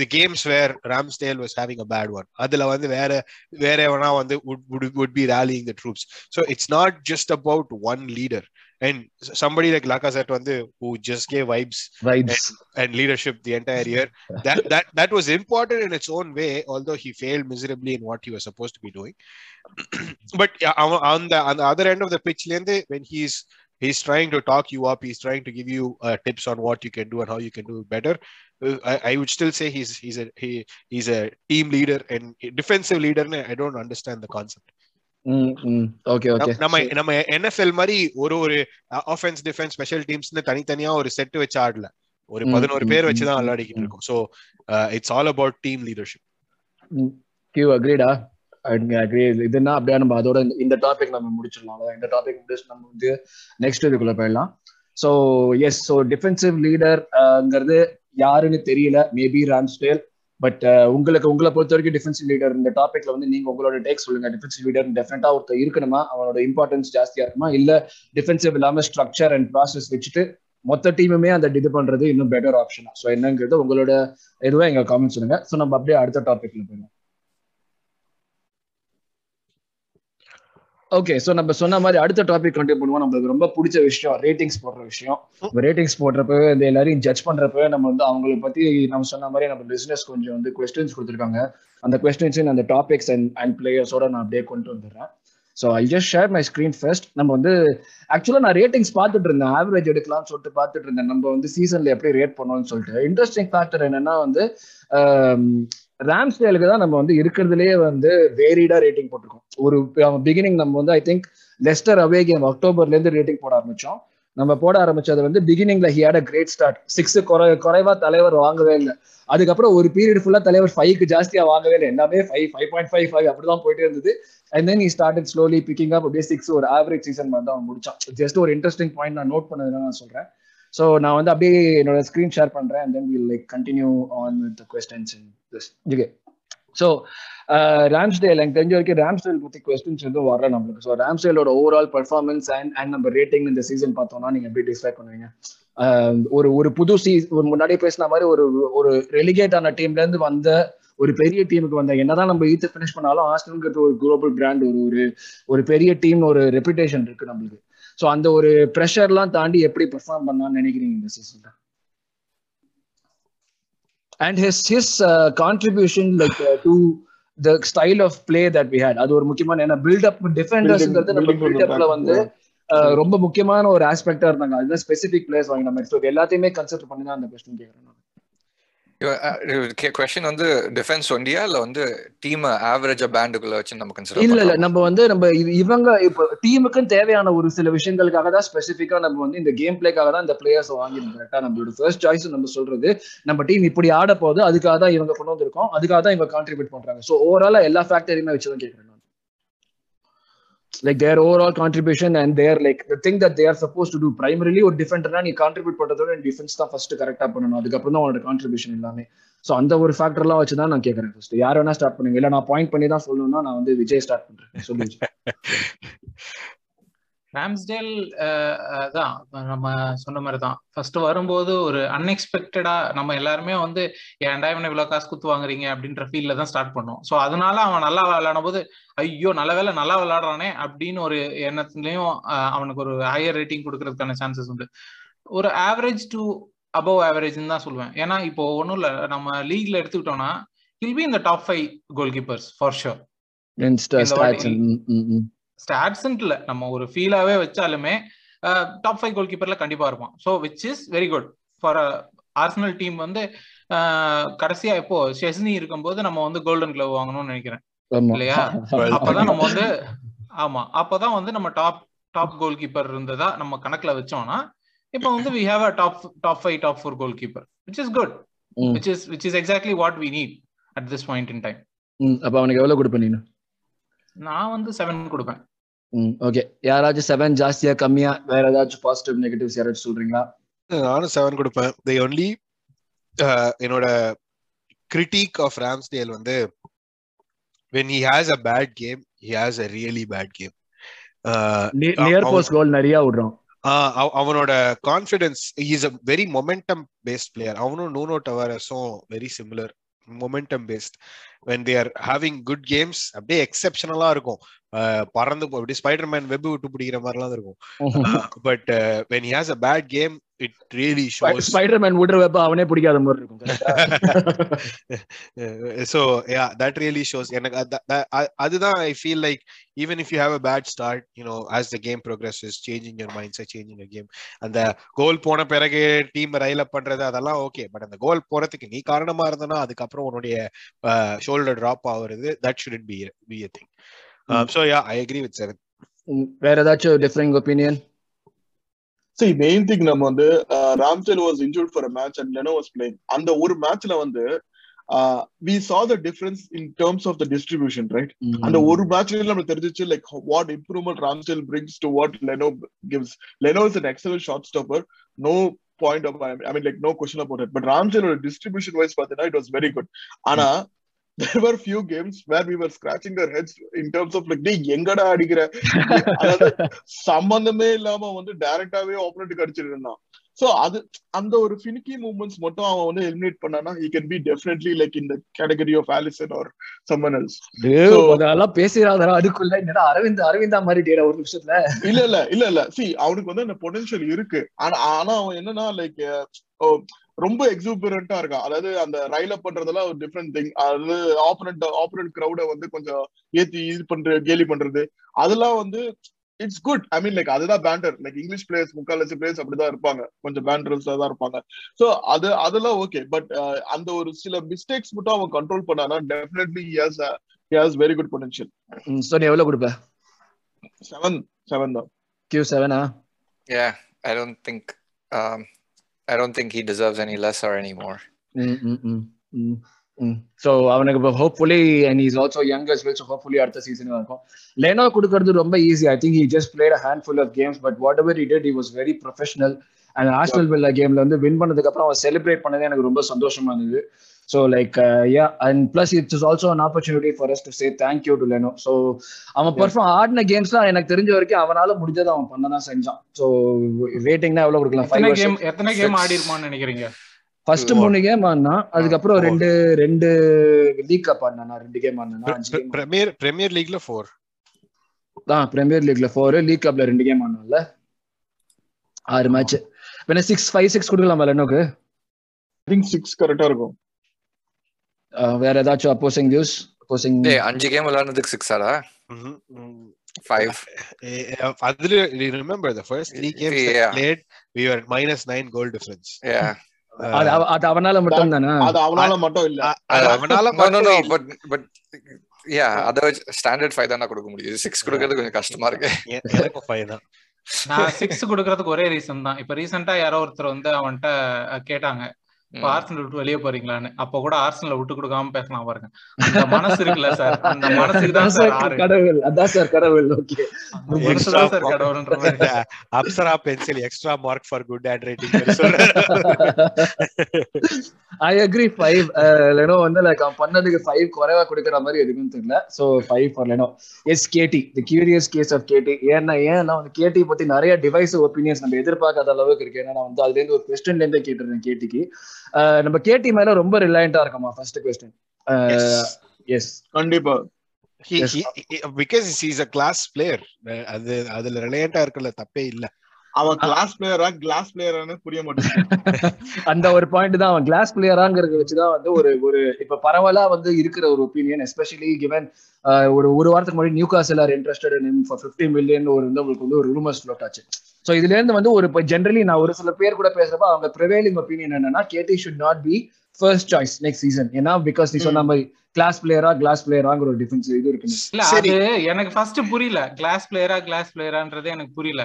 the games where Ramsdale was having a bad one அதுல வந்து வேற வேற எவனா வந்து would be rallying the troops so it's not just about one leader and somebody like Lacazette வந்து who just gave vibes vibes and leadership the entire year. That that that was important in its own way, although he failed miserably in what he was supposed to be doing. *clears throat* but yeah, on on the on the other end of the pitch, Lende, when he's he's trying to talk you up, he's trying to give you uh, tips on what you can do and how you can do better. Uh, I, I would still say he's he's a he, he's a team leader and defensive leader. and I don't understand the concept. Okay okay நம்ம- நம்ம NFL மாதிரி ஒரு ஒரு offence defence special டீம்ஸ்னு தனித்தனியா ஒரு set வச்சு ஆடல ஒரு பதினோரு பேர் ம், வச்சுதான் ம், விளையாடிக்கிட்டு. இருக்கோம் so it's all about team leadership Q அக்ரீடா அக்ரி இதுனா அப்படியே நம்ம அதோட இந்த- இந்த டாபிக் நம்ம முடிச்சிடலாம். இந்த டாபிக் முடிச்சு நம்ம வந்து நெக்ஸ்ட் இதுக்குள்ள போயிடலாம். ஸோ எஸ் ஸோ டிஃபென்சிவ் லீடர்ங்கிறது யாருன்னு தெரியல. மேபி ராம்ஸ்டேல் பட் உங்களுக்கு உங்களை பொறுத்த வரைக்கும் டிஃபென்சிவ் லீடர் இந்த டாபிக்ல வந்து நீங்க உங்களோட டேக் சொல்லுங்க. டிஃபென்சிவ் லீடர் டெஃபினட்டா ஒருத்தர் இருக்கணுமா? அவனோட இம்பார்ட்டன்ஸ் ஜாஸ்தியா இருக்குமா? இல்ல டிஃபென்சிவ் இல்லாம ஸ்ட்ரக்சர் அண்ட் ப்ராசஸ் வச்சுட்டு மொத்த டீமுமே அந்த இது பண்றது இன்னும் பெட்டர் ஆப்ஷனா ஸோ என்னங்கிறது உங்களோட இதுவே எங்க காமெண்ட் சொல்லுங்க. ஸோ நம்ம அப்படியே அடுத்த டாபிக்ல போயிடலாம். ஓகே சோ நம்ம சொன்ன மாதிரி அடுத்த டாபிக் கண்டினியூ பண்ணுவோம். நம்மளுக்கு ரொம்ப பிடிச்ச விஷயம் ரேட்டிங்ஸ் போடுற விஷயம். ரேட்டிங்ஸ் போடுறப்ப இந்த எல்லாரையும் ஜட்ஜ் பண்றப்ப நம்ம வந்து அவங்கள பத்தி நம்ம சொன்ன மாதிரி நம்ம பிசினஸ் கொஞ்சம் வந்து கொஸ்டின்ஸ் கொடுத்துருக்காங்க. அந்த கொஸ்டின்ஸ் அந்த டாபிக்ஸ் அண்ட் அண்ட் பிளேயர்ஸோட நான் அப்படியே கொண்டு வந்துடுறேன். So I just share my screen first நம்ம வந்து ஆக்சுவலாக நான் ரேட்டிங்ஸ் பார்த்துட்டு இருந்தேன். ஆவரேஜ் எடுக்கலாம்னு சொல்லிட்டு பார்த்துட்டு இருந்தேன். நம்ம வந்து சீசன்ல எப்படி ரேட் பண்ணோம்னு சொல்லிட்டு. இன்ட்ரெஸ்டிங் ஃபேக்டர் என்னன்னா வந்து ராம்ஸ்டேலுக்கு தான் நம்ம வந்து இருக்கிறதுலேயே வந்து வேரிடா ரேட்டிங் போட்டிருக்கோம். ஒரு பிகினிங் நம்ம வந்து I think Leicester away game அக்டோபர்ல இருந்து ரேட்டிங் போட ஆரம்பிச்சோம். நம்ம போட ஆரம்பிச்சது வந்து பிகினிங்ல he had a great start six குறை குறைவா தலைவர் வாங்கவே இல்லை. அதுக்கப்புறம் ஒரு பீரியட் ஃபுல்லா தலைவர் ஃபைவ்க்கு ஜாஸ்தியா வாங்கவே இல்லை. எல்லாமே five five point five five அப்படிதான் போயிட்டே இருந்தது. And then he started slowly picking up அப்படியே சிக்ஸ் ஒரு ஆவரேஜ் சீசன் மாதிரி தான் அவன் முடிச்சான். ஜஸ்ட் ஒரு இன்ட்ரெஸ்டிங் பாயிண்ட் நான் நோட் பண்ணதுன்னு நான் சொல்றேன். ஸோ நான் வந்து அப்படியே என்னோட ஸ்க்ரீன் ஷேர் பண்றேன் and then will like continue on with questions in this okay so Ramsdale எனக்கு தெரிஞ்ச வரைக்கும் ரேம்ஸ்டேல் பற்றி கொஸ்டின்ஸ் எதுவும் வரல நம்மளுக்கு. ஸோ ராம்ஸ்டேலோட ஓவரால் பர்ஃபார்மன்ஸ் அண்ட் அண்ட் நம்ம ரேட்டிங் இந்த சீசன் பார்த்தோம்னா நீங்க எப்படி டிஸ்கிரைப் பண்ணுவீங்க? Um, ஒரு ஒரு புது சீசன் ஒரு முன்னாடி பேசின மாதிரி ஒரு ஒரு ரெலிகேட் ஆன டீம்ல இருந்து வந்த ஒரு பெரிய டீமுக்கு வந்த என்னதான் நம்ம ஈத்து ஃபினிஷ் பண்ணாலும் ஆஸ்டல்ங்கிறது ஒரு குளோபல் பிராண்ட் ஒரு ஒரு ஒரு பெரிய டீம் ஒரு ரெப்புடேஷன் இருக்கு நம்மளுக்கு. ஸோ அந்த ஒரு ப்ரெஷர்லாம் தாண்டி எப்படி பெர்ஃபார்ம் பண்ணான்னு நினைக்கிறீங்க இந்த சீசன்ல and his his contribution like to the style of play that we had அது ஒரு முக்கியமான ஏன்னா பில்டப் டிஃபெண்டர்ஸ்ங்கிறது நம்ம பில்டப்ல வந்து ரொம்ப முக்கியமான ஒரு ஆஸ்பெக்டா இருந்தாங்க. அதுதான் ஸ்பெசிபிக் பிளேஸ் வாங்கின மாதிரி. ஸோ எல்லாத்தையுமே கன்சிடர் பண்ணி தான் அந்த கொஸ்டின் கேட்கறேன் கொஸ்டின் வந்து டிஃபென்ஸ் ஒண்டியா இல்ல வந்து டீம் ஆவரேஜா பேண்டுக்குள்ள வச்சு நம்ம கன்சிடர் இல்ல இல்ல. நம்ம வந்து நம்ம இவங்க இப்போ டீமுக்கும் தேவையான ஒரு சில விஷயங்களுக்காக தான் ஸ்பெசிஃபிக்கா நம்ம வந்து இந்த கேம் பிளேக்காக தான் இந்த பிளேயர்ஸ் வாங்கிருக்கோம் கரெக்டா நம்மளோட ஃபர்ஸ்ட் சாய்ஸ் நம்ம சொல்றது. நம்ம டீம் இப்படி ஆட போகுது. அதுக்காக தான் இவங்க கொண்டு வந்திருக்கோம். அதுக்காக தான் இவங்க கான்ட்ரிபியூட் பண்றாங்க. ஸோ ஓவராலா எல்லா ஃபேக்டரியுமே வச்சு தான் கேட்கறேன் like their over all contribution and their like the thing that they suppose to do primarily ஒரு டிஃபெண்டர்னா நீ கான்ட்ரிபியூட் பண்றதோட டிஃபென்ஸ் தான் ஃபர்ஸ்ட் கரெக்டா பண்ணணும். அதுக்கப்புறம் தான் உனோட கான்ட்ரிபியூஷன் எல்லாமே. ஸோ அந்த ஒரு ஃபேக்டர்லாம் வச்சு தான் நான் கேட்கறேன் ஃபர்ஸ்ட் யார் வேணா ஸ்டார்ட் பண்ணுங்க. இல்ல நான் பாயிண்ட் பண்ணி தான் சொல்லணும்னா நான் வந்து விஜய் ஸ்டார்ட் பண்றேன். சொல்லி *laughs* ராம்ஸ்டேல் தான் நம்ம சொன்ன மாதிரி தான் ஃபர்ஸ்ட் வரும்போது ஒரு அன்எக்ஸ்பெக்டடா நம்ம எல்லாருமே வந்து ஏன்டா இவனை இவ்வளவு காசு குத்து வாங்குறீங்க? அப்படின்ற ஃபீல்ல தான் ஸ்டார்ட் பண்ணோம். ஸோ அதனால அவன் நல்லா விளையாடும் போது ஐயோ நல்ல வேலை நல்லா விளையாடுறானே அப்படின்னு ஒரு எண்ணத்துலயும் அவனுக்கு ஒரு ஹையர் ரேட்டிங் கொடுக்கறதுக்கான சான்சஸ் உண்டு. ஒரு ஆவரேஜ் டு அபவ் ஆவரேஜ்னு தான் சொல்லுவேன். ஏன்னா இப்போ ஒன்றும் இல்லை. நம்ம லீக்ல எடுத்துக்கிட்டோம்னா ஹில் பி இந்த top five goalkeepers for sure ஸ்டாட்ஸ்ன்ட்ல நம்ம ஒரு ஃபீலாவே வச்சாலுமே டாப் ஃபைவ் கோல் கீப்பர்ல கண்டிப்பா இருப்பான். So which is very good for Arsenal team வந்து கடைசியா இப்போ ஷெஸ்னி இருக்கும்போது நம்ம வந்து கோல்டன் கிளவ் வாங்கணும்னு நினைக்கிறேன். இல்லையா? அப்பதான் நம்ம வந்து ஆமா. அப்பதான் வந்து நம்ம டாப் டாப் கோல் கீப்பர் இருந்ததா நம்ம கணக்குல வச்சோம்னா இப்போ வந்து we have a top top five top four goalkeeper which is good which is which is exactly what we need at this point in time அப்ப அவனுக்கு எவ்வளவு கொடுப்ப நீ நான் வந்து செவன் கொடுப்பேன். ஓகே யாராச்சும் செவன் ஜாஸ்தியா கம்மியா வேற ஏதாச்சும் பாசிட்டிவ் நெகட்டிவ்ஸ் யாராச்சும் சொல்றீங்களா? நானும் செவன் கொடுப்பேன். தி ஒன்லி என்னோட கிரிட்டிக் ஆஃப் ராம்ஸ்டேல் வந்து when he has a bad game he has a really bad game. Near post goal நிறைய விடுறான் அவனோட confidence is a very momentum based player அவனும் Nuno டவரஸும் very similar momentum based when they are having good games அப்படியே எக்ஸெப்ஷனலா இருக்கும். பறந்து அப்படியே spider man web விட்டு பிடிக்கிற மாதிரிலாம் இருக்கும். But when has a bad game it really shows Spider-Man விடுற வெப்ப அவனே பிடிக்காத மாதிரி இருக்கும். So yeah that really shows எனக்கு அதுதான் I feel like even if you have a bad start you know as the game progress changing your mindset changing a game அந்த goal போன பிறகு டீம் ரைல் அப் பண்றது அதெல்லாம் ஓகே பட் அந்த கோல் போறதுக்கு நீ காரணமா இருந்தனா அதுக்கப்புறம் உன்னுடைய ஷோல்டர் டிராப் ஆகுறது that should be be a thing so yeah I agree with seven வேற ஏதாச்சும் differing opinion See, main thing நம்ம வந்து Ramsdale was injured for match and Leno was playing அந்த ஒரு மேட்ச்ல வந்து we saw the difference in terms of the distribution right அந்த ஒரு மேட்ச்ல நமக்கு தெரிஞ்சிச்சு like what improvement Ramsdale brings to what Leno gives Leno is an excellent shot stopper no point of I mean like no question about it but ராம்செலோட distribution wise பார்த்தீங்கன்னா it was very good ஆனா there were few games where we were scratching our heads in terms of like டேய் எங்கடா அடிக்கிற? அதாவது சம்பந்தமே இல்லாம வந்து டைரக்டாவே ஆப்போனண்ட்டுக்கு அடிச்சிட்டு இருந்தான். சோ அது அந்த ஒரு ஃபினிக்கி மூவ்மெண்ட்ஸ் மட்டும் அவன் வந்து எலிமினேட் பண்ணானா he can be definitely like in the category of Alisson or someone else அதெல்லாம் பேசுறாதரா அதுக்குள்ள என்னடா அரவிந்த் அரவிந்தா மாதிரி ஒரு நிமிஷத்துல. இல்ல இல்ல இல்ல இல்ல. சி அவனுக்கு வந்து அந்த பொட்டன்ஷியல் இருக்கு. ஆனா ஆனா அவன் என்னன்னா லைக் ரொம்ப எக்ஸூபரண்டா இருக்கான். அதாவது அந்த ரயில் பண்றதெல்லாம் ஒரு டிஃப்ரெண்ட் திங் அதாவது ஆப்பரண்ட் ஆப்பரண்ட் கிரௌட வந்து கொஞ்சம் ஏத்தி இது பண்றது கேலி பண்றது. அதெல்லாம் வந்து it's good I mean like அதுதான் பேண்டர் லைக் இங்கிலீஷ் பிளேயர்ஸ் முக்கால் பிளேயர்ஸ் அப்படிதான் இருப்பாங்க. கொஞ்சம் பேண்டர்ஸ் தான் இருப்பாங்க. சோ அது அதெல்லாம் ஓகே பட் அந்த ஒரு சில மிஸ்டேக்ஸ் மட்டும் அவன் கண்ட்ரோல் பண்ணானா definitely he's he's very good potential so நீ எவ்வளவு கொடுப்ப? செவன் செவன் தான். கியூ செவனா Yeah, I don't think um, I don't think he deserves any less or any more. So அவனுக்கு இப்போ hopefully and is also young as well so hopefully அடுத்த season இருக்கும் Leno கொடுக்கறது ரொம்ப easy I think he just played a handful of games but whatever it he was very professional and Aston Villa கேம்ல வந்து win பண்ணதுக்கு அப்புறம் அவன் celebrate பண்ணதே எனக்கு ரொம்ப சந்தோஷமா இருந்தது. So like yeah and plus it's is also an opportunity for us to say thank you to Leno so அவன் பெர்ஃபார்ம் ஆடின கேம்ஸ்லாம் எனக்கு தெரிஞ்ச வரைக்கும் அவனால முடிஞ்சதை அவன் பண்ண தான் செஞ்சான். ஸோ ரேட்டிங்னா எவ்வளவு கொடுக்கலாம்? ஃபைவ் கேம் எத்தனை கேம் ஆடி இருப்பான்னு நினைக்கிறீங்க? ஃபர்ஸ்ட் மூணு கேம் ஆடினா அதுக்கப்புறம் ரெண்டு ரெண்டு லீக் கப் ஆடினா ரெண்டு கேம் ஆடினா பிரீமியர் பிரீமியர் லீக்ல ஃபோர் தான் பிரீமியர் லீக்ல ஃபோர் லீக் கப்ல ரெண்டு கேம் ஆனால ஆறு மேட்ச் வேணா சிக்ஸ் ஃபைவ் சிக்ஸ் கொடுக்கலாமா லெனோக்கு திங்க் சிக்ஸ் கரெக்டா இருக்கும். வேற ஏதாச்சும் அப்போசிங் வியூஸ் அப்போசிங் டேய் அஞ்சு கேம் விளையாடுறதுக்கு Yeah. Played we are minus nine goal difference yeah அது அவ- அது அவனால மட்டும் தானே? அது அவனால மட்டும் இல்ல. அது அவனால மட்டும். பட் பட் யா அத ஸ்டாண்டர்ட் ஃபைவ் தானே கொடுக்க முடியுது சிக்ஸ் கொடுக்கறது கொஞ்சம் கஷ்டமா இருக்கு. *laughs* எ- எனக்கும் ஃபைவ் தான். நான் சிக்ஸ் கொடுக்கறதுக்கு ஒரே ரீசன் தான். இப்ப ரீசெண்டா யாரோ ஒருத்தர் வந்து அவன்கிட்ட கேட்டாங்க. இப்ப ஆர்சனல் விட்டு வெளியே போறீங்களான்னு. அப்ப கூட ஆர்சனல விட்டு கொடுக்காம பேசலாம் பாருங்க. அந்த மனசு இருக்குல்ல சார். அந்த *laughs* மனசுக்கு தான் சார் கடவுள். அதான் சார் கடவுள். ஓகே சார் கடவுள்ன்ற மாதிரி. Apsara pencil extra mark for good handwriting I agree five Leno வந்து லைக் அவன் பண்ணதுக்கு ஃபைவ் குறைவா கொடுக்குற மாதிரி எதுவும் தெரியல. So five for Leno yes KT the curious case of KT ஏன்னா ஏன்னா வந்து கேடி பத்தி நிறைய டிவைஸ் ஒப்பீனியன்ஸ் நம்ம எதிர்பார்க்காத அளவுக்கு இருக்கு. ஏன்னா நான் வந்து அதுல இருந்து ஒரு கொஸ்டின்ல இருந்தே கேட்டிருந்தேன் கேட்டிக்கு நம்ம கேடி மேல ரொம்ப ரிலையண்டா இருக்கமா ஃபர்ஸ்ட் கொஸ்டின் எஸ் கண்டிப்பா. Because is a class player அது அதுல ரிலையண்டா இருக்கல தப்பே இல்ல. அவன் கிளாஸ் பிளேயரா கிளாஸ் பிளேயரான்னு புரிய மாட்டேங்குது. *laughs* அந்த ஒரு பாயிண்ட் தான் அவன் கிளாஸ் பிளேயராங்கிறத வச்சுதான் வந்து ஒரு ஒரு இப்ப பரவலா வந்து இருக்கிற ஒரு ஒப்பீனியன் எஸ்பெஷலி கிவன் ஒரு ஒரு வாரத்துக்கு முன்னாடி Newcastle are interested in for fifty million ஒரு வந்து உங்களுக்கு வந்து ஒரு ரூமர்ஸ் ஃப்ளோட் ஆச்சு. ஸோ இதுல இருந்து வந்து ஒரு இப்போ ஜென்ரலி நான் ஒரு சில பேர் கூட பேசுறப்ப அவங்க ப்ரிவேலிங் ஒப்பீனியன் என்னன்னா KT should not be first choice next season ஏன்னா பிகாஸ் நீ சொன்ன மாதிரி கிளாஸ் பிளேயரா கிளாஸ் பிளேயராங்கிற ஒரு டிஃபரன்ஸ் இது இருக்கு இல்ல அது எனக்கு ஃபர்ஸ்ட் புரியல. கிளாஸ் பிளேயரா கிளாஸ் பிளேயரான்றதே எனக்கு புரியல.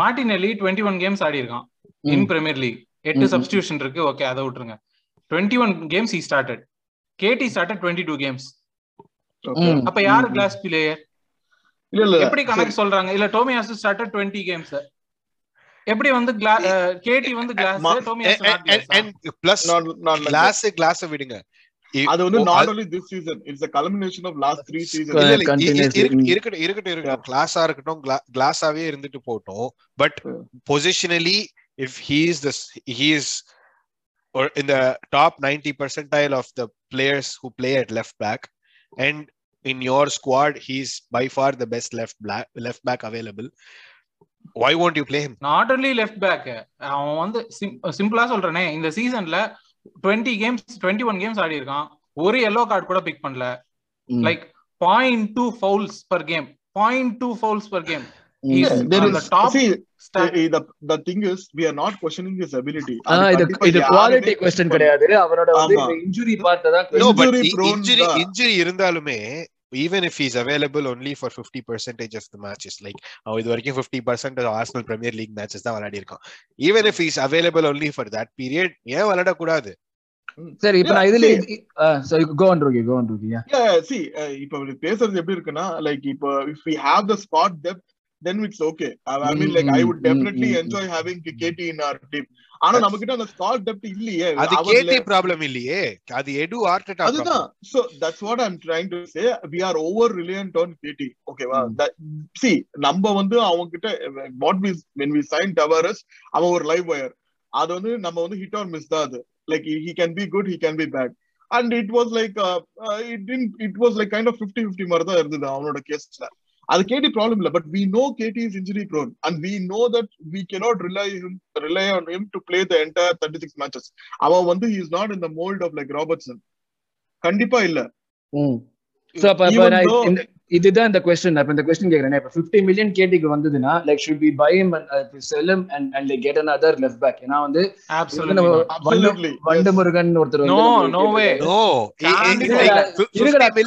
மார்டினெல்லி டுவெண்ட்டி ஒன் கேம்ஸ் ஆடி இருக்கான் இன் பிரீமியர் லீக் எட்டு சப்ஸ்டியூஷன் இருக்கு. ஓகே அதை விட்டுருங்க. Twenty one games he started KT started twenty two games அப்ப யாரு கிளாஸ் பிளேயர் இல்ல இல்ல. எப்படி கணக்கு சொல்றாங்க? இல்ல டோமியாஸ் ஸ்டார்டட் டுவெண்ட்டி கேம்ஸ் எப்படி வந்து கேடி வந்து class Tomiyasu plus class class விடுங்க. அது வந்து not a culmination of last three seasons. இருக்கட்டும் இருக்கட்டும் இருக்கட்டும். கிளாஸா இருக்கட்டும் கிளாஸாவே இருந்துட்டு போட்டோம். But positionally if he is the he is or in the top 90 percentile of the players who play at left back and in your squad, he's by far the best left black, left back available. Why won't you play him? Not only left back. அவன் வந்து சிம்பிளா சொல்றனே இந்த சீசன்ல twenty games twenty one games ஆடி இருக்கான். ஒரு yellow card கூட pick பண்ணல. Like point two fouls per game point two fouls per game இருந்தாலுமே even if he's available only for 50 percentage of the matches like அவன் இது வரைக்கும் 50 percent of Arsenal Premier League matches தான் விளையாடி இருக்கான் even if he's available only for that period ஏன் விளையாட கூடாது சரி இப்ப நான் இதுல so go on Rohi go on Rohi yeah C இப்போ பேசுறது எப்படி இருக்குன்னா லைக் இப்போ if we have the spot depth then it's okay. I mean like i would definitely enjoy having KT in our team. ஆனா நம்ம கிட்ட அந்த Scott depth இல்லையே. அது கேடி ப்ராப்ளம் இல்லையே. அது எடு ஆர்டெட்டா அதுதான். So that's what I am trying to say we are over reliant on KT ஓகேவா சி நம்ம வந்து அவங்க கிட்ட what we when we sign Tavares அவன் ஒரு லைவ் வயர் அது வந்து நம்ம வந்து ஹிட் ஆர் மிஸ் தான் அது. Like he can be good he can be bad and it was like it it was like kind of fifty fifty மாதிரி தான் இருந்தது அவனோட கேஸ்ல அது கேடி ப்ராப்ளம் இல்ல but we know KT is injury prone and we know that we cannot rely him rely on him to play the entire thirty six matches அவன் வந்து is not in the mould of like Robertson கண்டிப்பா இல்ல. இதுதான் இந்த question அப்ப இந்த question கேக்குறேன். இப்ப 50 மில்லியன் கேட்டிக்கு வந்ததுன்னா like should be buy him and and and like get another left back? ஏனா வந்து வண்டு முருகன் ஒருத்தர்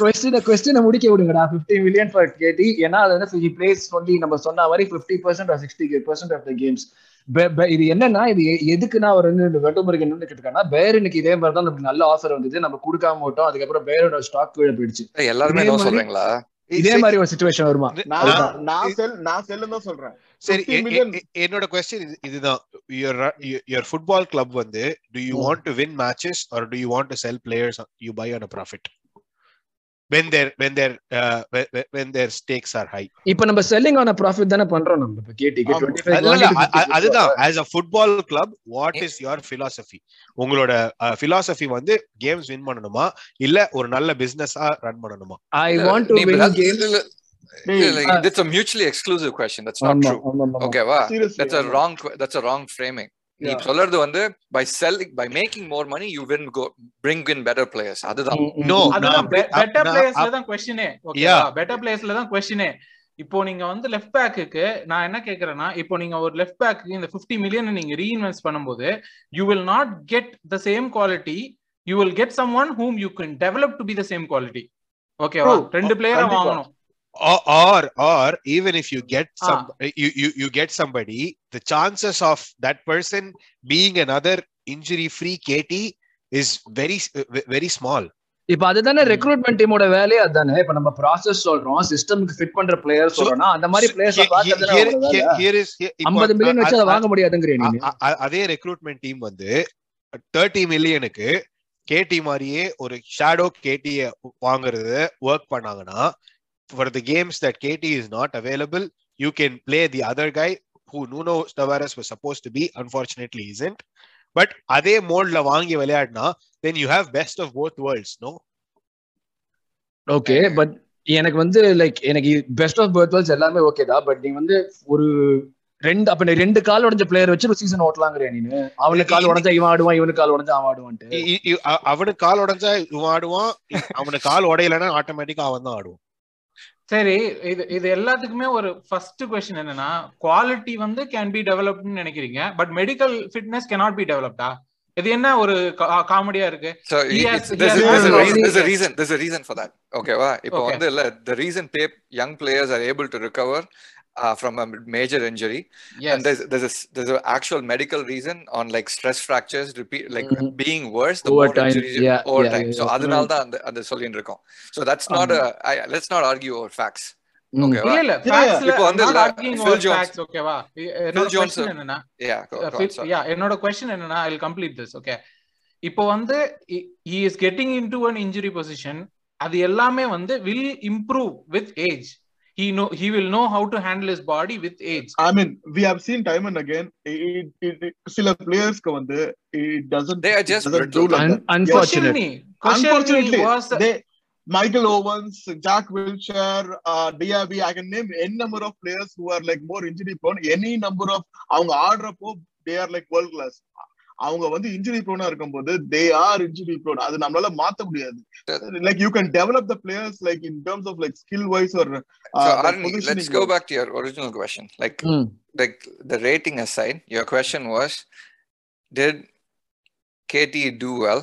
கொஸ்டின் கொஸ்டினை முடிக்க விடுங்கடா. 50 மில்லியன் ஃபார் கேட்டி. ஏனா அது வந்து ஹி பிளேஸ் ஒன்லி நம்ம சொன்ன மாதிரி 50% ஆர் 60% ஆஃப் த கேம்ஸ் இது என்னன்னா இது எதுக்குன்னா அவர் வந்து வெட்டுமுருகன் என்ன கேட்டிருக்காங்கன்னா பேரனுக்கு இதே மாதிரி தான் நமக்கு நல்ல ஆஃபர் வந்தது. நம்ம கொடுக்காம விட்டோம். அதுக்கப்புறம் பேரோட ஸ்டாக் கீழே போயிடுச்சு. எல்லாருமே சொல்றீங்களா? இதே மாதிரி ஒரு சுச்சுவேஷன் வருமா? நான் நான் செல் நான் செல்லுன்னு தான் சொல்றேன். சரி 50 million- என்னோட கொஸ்டின் இதுதான். யுவர் யுவர் ஃபுட்பால் கிளப் வந்து do you want to win matches or do you want to sell players you buy on a profit when their when their uh, when their stakes are high இப்ப நம்ம selling ஆன profit தானே பண்றோம் நம்ம இப்ப கேட்டிக்கு ஆமா. 25 இல்ல, இல்ல, வாங்கிட்டு அ- அ- அதுதான் as a football club what is your philosophy உங்களோட பிலாசபி வந்து கேம்ஸ் வின் பண்ணணுமா இல்ல ஒரு நல்ல பிசினஸா ரன் பண்ணணுமா கேம் இல்ல, டேய், இல்ல, uh, it's a mutually exclusive question. That's not true. Okay, wow. That's a wrong. That's a wrong framing. நீ. சொல்றது வந்து by selling by making more money you win go bring in better players. அதுதான். நான் better பிளேயர்ஸ்ல தான் கொஸ்டினே Yeah. Better பிளேயர்ஸ்ல தான் கொஸ்டினே இப்போ நீங்க வந்து லெஃப்ட் பேக்குக்கு நான் என்ன கேக்குறேன்னா இப்போ நீங்க ஒரு லெஃப்ட் பேக்கு இந்த 50 மில்லியன் நீங்க ரீஇன்வெஸ்ட் பண்ணும்போது you will not get the same quality you will get someone whom you can develop to be the same quality ஓகேவா. ரெண்டு பிளேயரை. வாங்கணும். Or or, or even if you get Ah. some you, you you get somebody the chances of that person being another injury free kt is very very small. இப்ப அதுதானே recruitment டீமோட வேலையே அதுதானே. இப்ப நம்ம ப்ராசஸ் சொல்றோம் சிஸ்டம்க்கு ஃபிட் பண்ற player சொல்றோம்னா அந்த மாதிரி பிளேயர்ஸ் 50 மில்லியன் வச்சு அதை வாங்க அ- அதே ரெக்ரூட்மெண்ட் டீம் வந்து தேர்ட்டி மில்லியனுக்கு கேடி மாதிரியே ஒரு ஷேடோ கேடிய வாங்குறது ஒர்க் பண்ணாங்கன்னா for the games that KT is not available you can play the other guy who Nuno Tavares was supposed to be. Unfortunately isn't. But அதே மோட்ல வாங்கி விளையாடினா then you have best of both worlds no okay but எனக்கு வந்து like எனக்கு best of பர்த்வல்ஸ் எல்லாமே okay தான். But நீ வந்து ஒரு ரெண்டு அப்ப ரெண்டு கால் உடைஞ்ச பிளேயர் வச்சு ஒரு சீசன் ஓட்டலாங்கிறியா நீ அவனுக்கு கால் உடைஞ்சா இவன் ஆடுவான் இவனுக்கு கால் உடைஞ்சா அவன் ஆடுவான்ட்டு. அவனுக்கு கால் உடைஞ்சா இவன் ஆடுவான் அவனுக்கு கால் உடையலைன்னா ஆட்டோமேட்டிக்கா அவன் தான் ஆடுவான். சரி இது இது எல்லாத்துக்குமே ஒரு ஃபர்ஸ்ட் கொஸ்டின் என்னன்னா குவாலிட்டி வந்து கேன் பி டெவலப்னு நினைக்கிறீங்க but medical fitness cannot be டெவலப்டா இது என்ன ஒரு காமெடியா இருக்கு for that. Okay, wow. இப்போ. வந்து இல்ல the reason pay young players are able to recover uh, from a major injury and there's there's a there's an actual medical reason on like stress fractures repeat like Mhm. being worse the Over more time, injuries yeah, over yeah, time yeah, so yeah. அதனால தான் அந்த அந்த சொல்லிட்டு இருக்கோம் so that's not a I, let's not argue over facts okay இல்ல இப்போ வந்து Jones- facts ஓகேவா என்னோட Jones- கொஸ்டின் என்னன்னா sorry. யா என்னோட கொஸ்டின் என்னன்னா ஐ கம்ப்ளீட் திஸ் ஓகே இப்போ வந்து he is getting into an injury position அது எல்லாமே வந்து will improve with age He know he will know how to handle his body with age I mean, we have seen time and again. It, it, it, சில பிளேயர்ஸ்க்கு வந்து it doesn't. They are just it doesn't do brittle. like Un- that. unfortunate Question me. Question Unfortunately, me was they Michael Owens, Jack Wilshere, uh, Diaby. I can name any number of players who are like more injury prone. Any number of அவங்க ஆடுறப்போ they are like world class. அவங்க வந்து injury ப்ரோனா இருக்கும்போது they are injury prone அது நம்மளால மாத்த முடியாது like you can develop the players like in terms of like skill wise ஒரு so Arni, let's go back to your original question like ம். like the rating aside, your question was, did KT do well,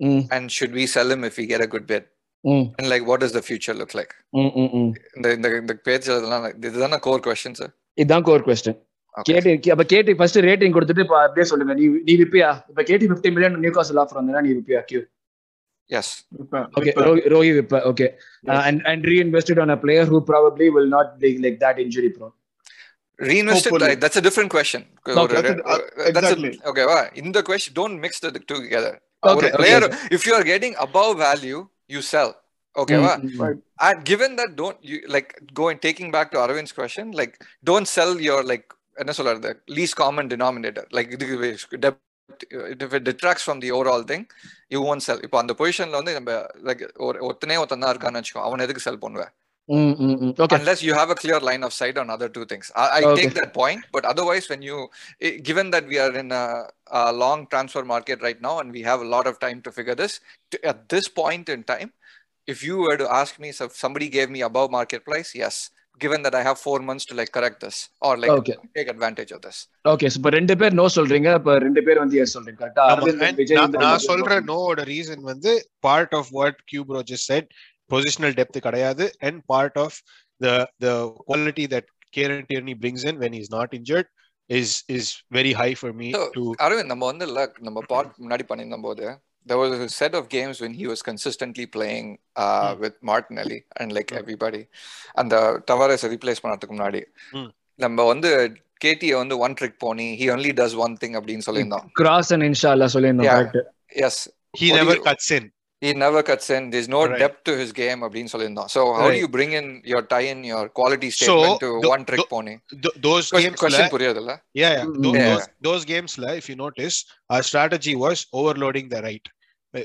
ம். and should we sell him if we get a good bid? ம். And like, what does the future look like? ம். ம். ம். இந்த இந்த அதெல்லாம் like, இதுதானே core question sir. இதுதான் கோர் கொஸ்டின் Okay. கேட்டி அப்ப கேட்டி ஃபர்ஸ்ட் ரேட்டிங் கொடுத்துட்டு இப்ப அப்படியே சொல்லுங்க நீ நீ விப்பியா இப்ப கேட்டி 50 மில்லியன் நியூ காஸ்ட் ஆஃபர் வந்தா நீ விப்பியா Q Yes. Okay Rohit விப்ப okay and and reinvested on a player who probably will not be like that injury prone Reinvested, Hopefully. like, that's a different question. Okay. ஒரு- That's it, uh, that's exactly. a, okay, wow. In the question, don't mix the two together. Okay, ஒரு okay, player, okay. if you are getting above value, you sell. Okay, wow. Right. And given that, don't you like going taking back to Arvind's question, like don't sell your like என்ன சொல்றது the least common denominator. Like இது debt, if it detracts from the overall thing, you won't sell. இப்போ அந்த பொசிஷன்ல வந்து நம்ம like ஒரு ஒருத்தனே ஒருத்தன் தான் இருக்கான்னு வச்சுக்கோ அவன் எதுக்கு செல் பண்ணுவேன் okay unless you have a clear line of sight on other two things. I, I Okay. take that point, but otherwise, when you, i- given that we are in a, a long transfer market right now and we have a lot of time to figure this, to, at this point in time, if you were to ask me, so if somebody gave me above market price, yes. Given that I have four months to like correct this or like Okay. take advantage of this. ஓகே இப்ப ரெண்டு பேர் no சொல்றீங்க இப்ப ரெண்டு பேர் வந்து S சொல்றீங்க கரெக்டா நான் நான் சொல்ற நோவோட ரீசன் வந்து part of what Q bro just said positional depth கிடையாது and part of the the quality that Kieran Tierney brings in when is not injured is is very high for me So, to Aravind நம்ம வந்து இல்ல நம்ம பாட் முன்னாடி பண்ணியிருந்த போது there was a set of games when he was consistently playing uh, Hmm. with Martinelli and like Hmm. everybody. அந்த Tavares replace பண்ணதுக்கு முன்னாடி Hmm. நம்ம வந்து கேடியை வந்து one trick pony he only does one thing அப்படின்னு சொல்லியிருந்தோம் கிராஸ் அண்ட் இன்ஷா அல்லா சொல்லியிருந்தோம் yes He What do never you- cuts in. he never cuts in. There's no right. depth to his game, Abdin Solinda. So how right. do you bring in your tie in your quality statement so, to one trick pony? Th- those question, games, question la, yeah, yeah. Those, yeah. Those, those games, la, if you notice, our strategy was overloading the right.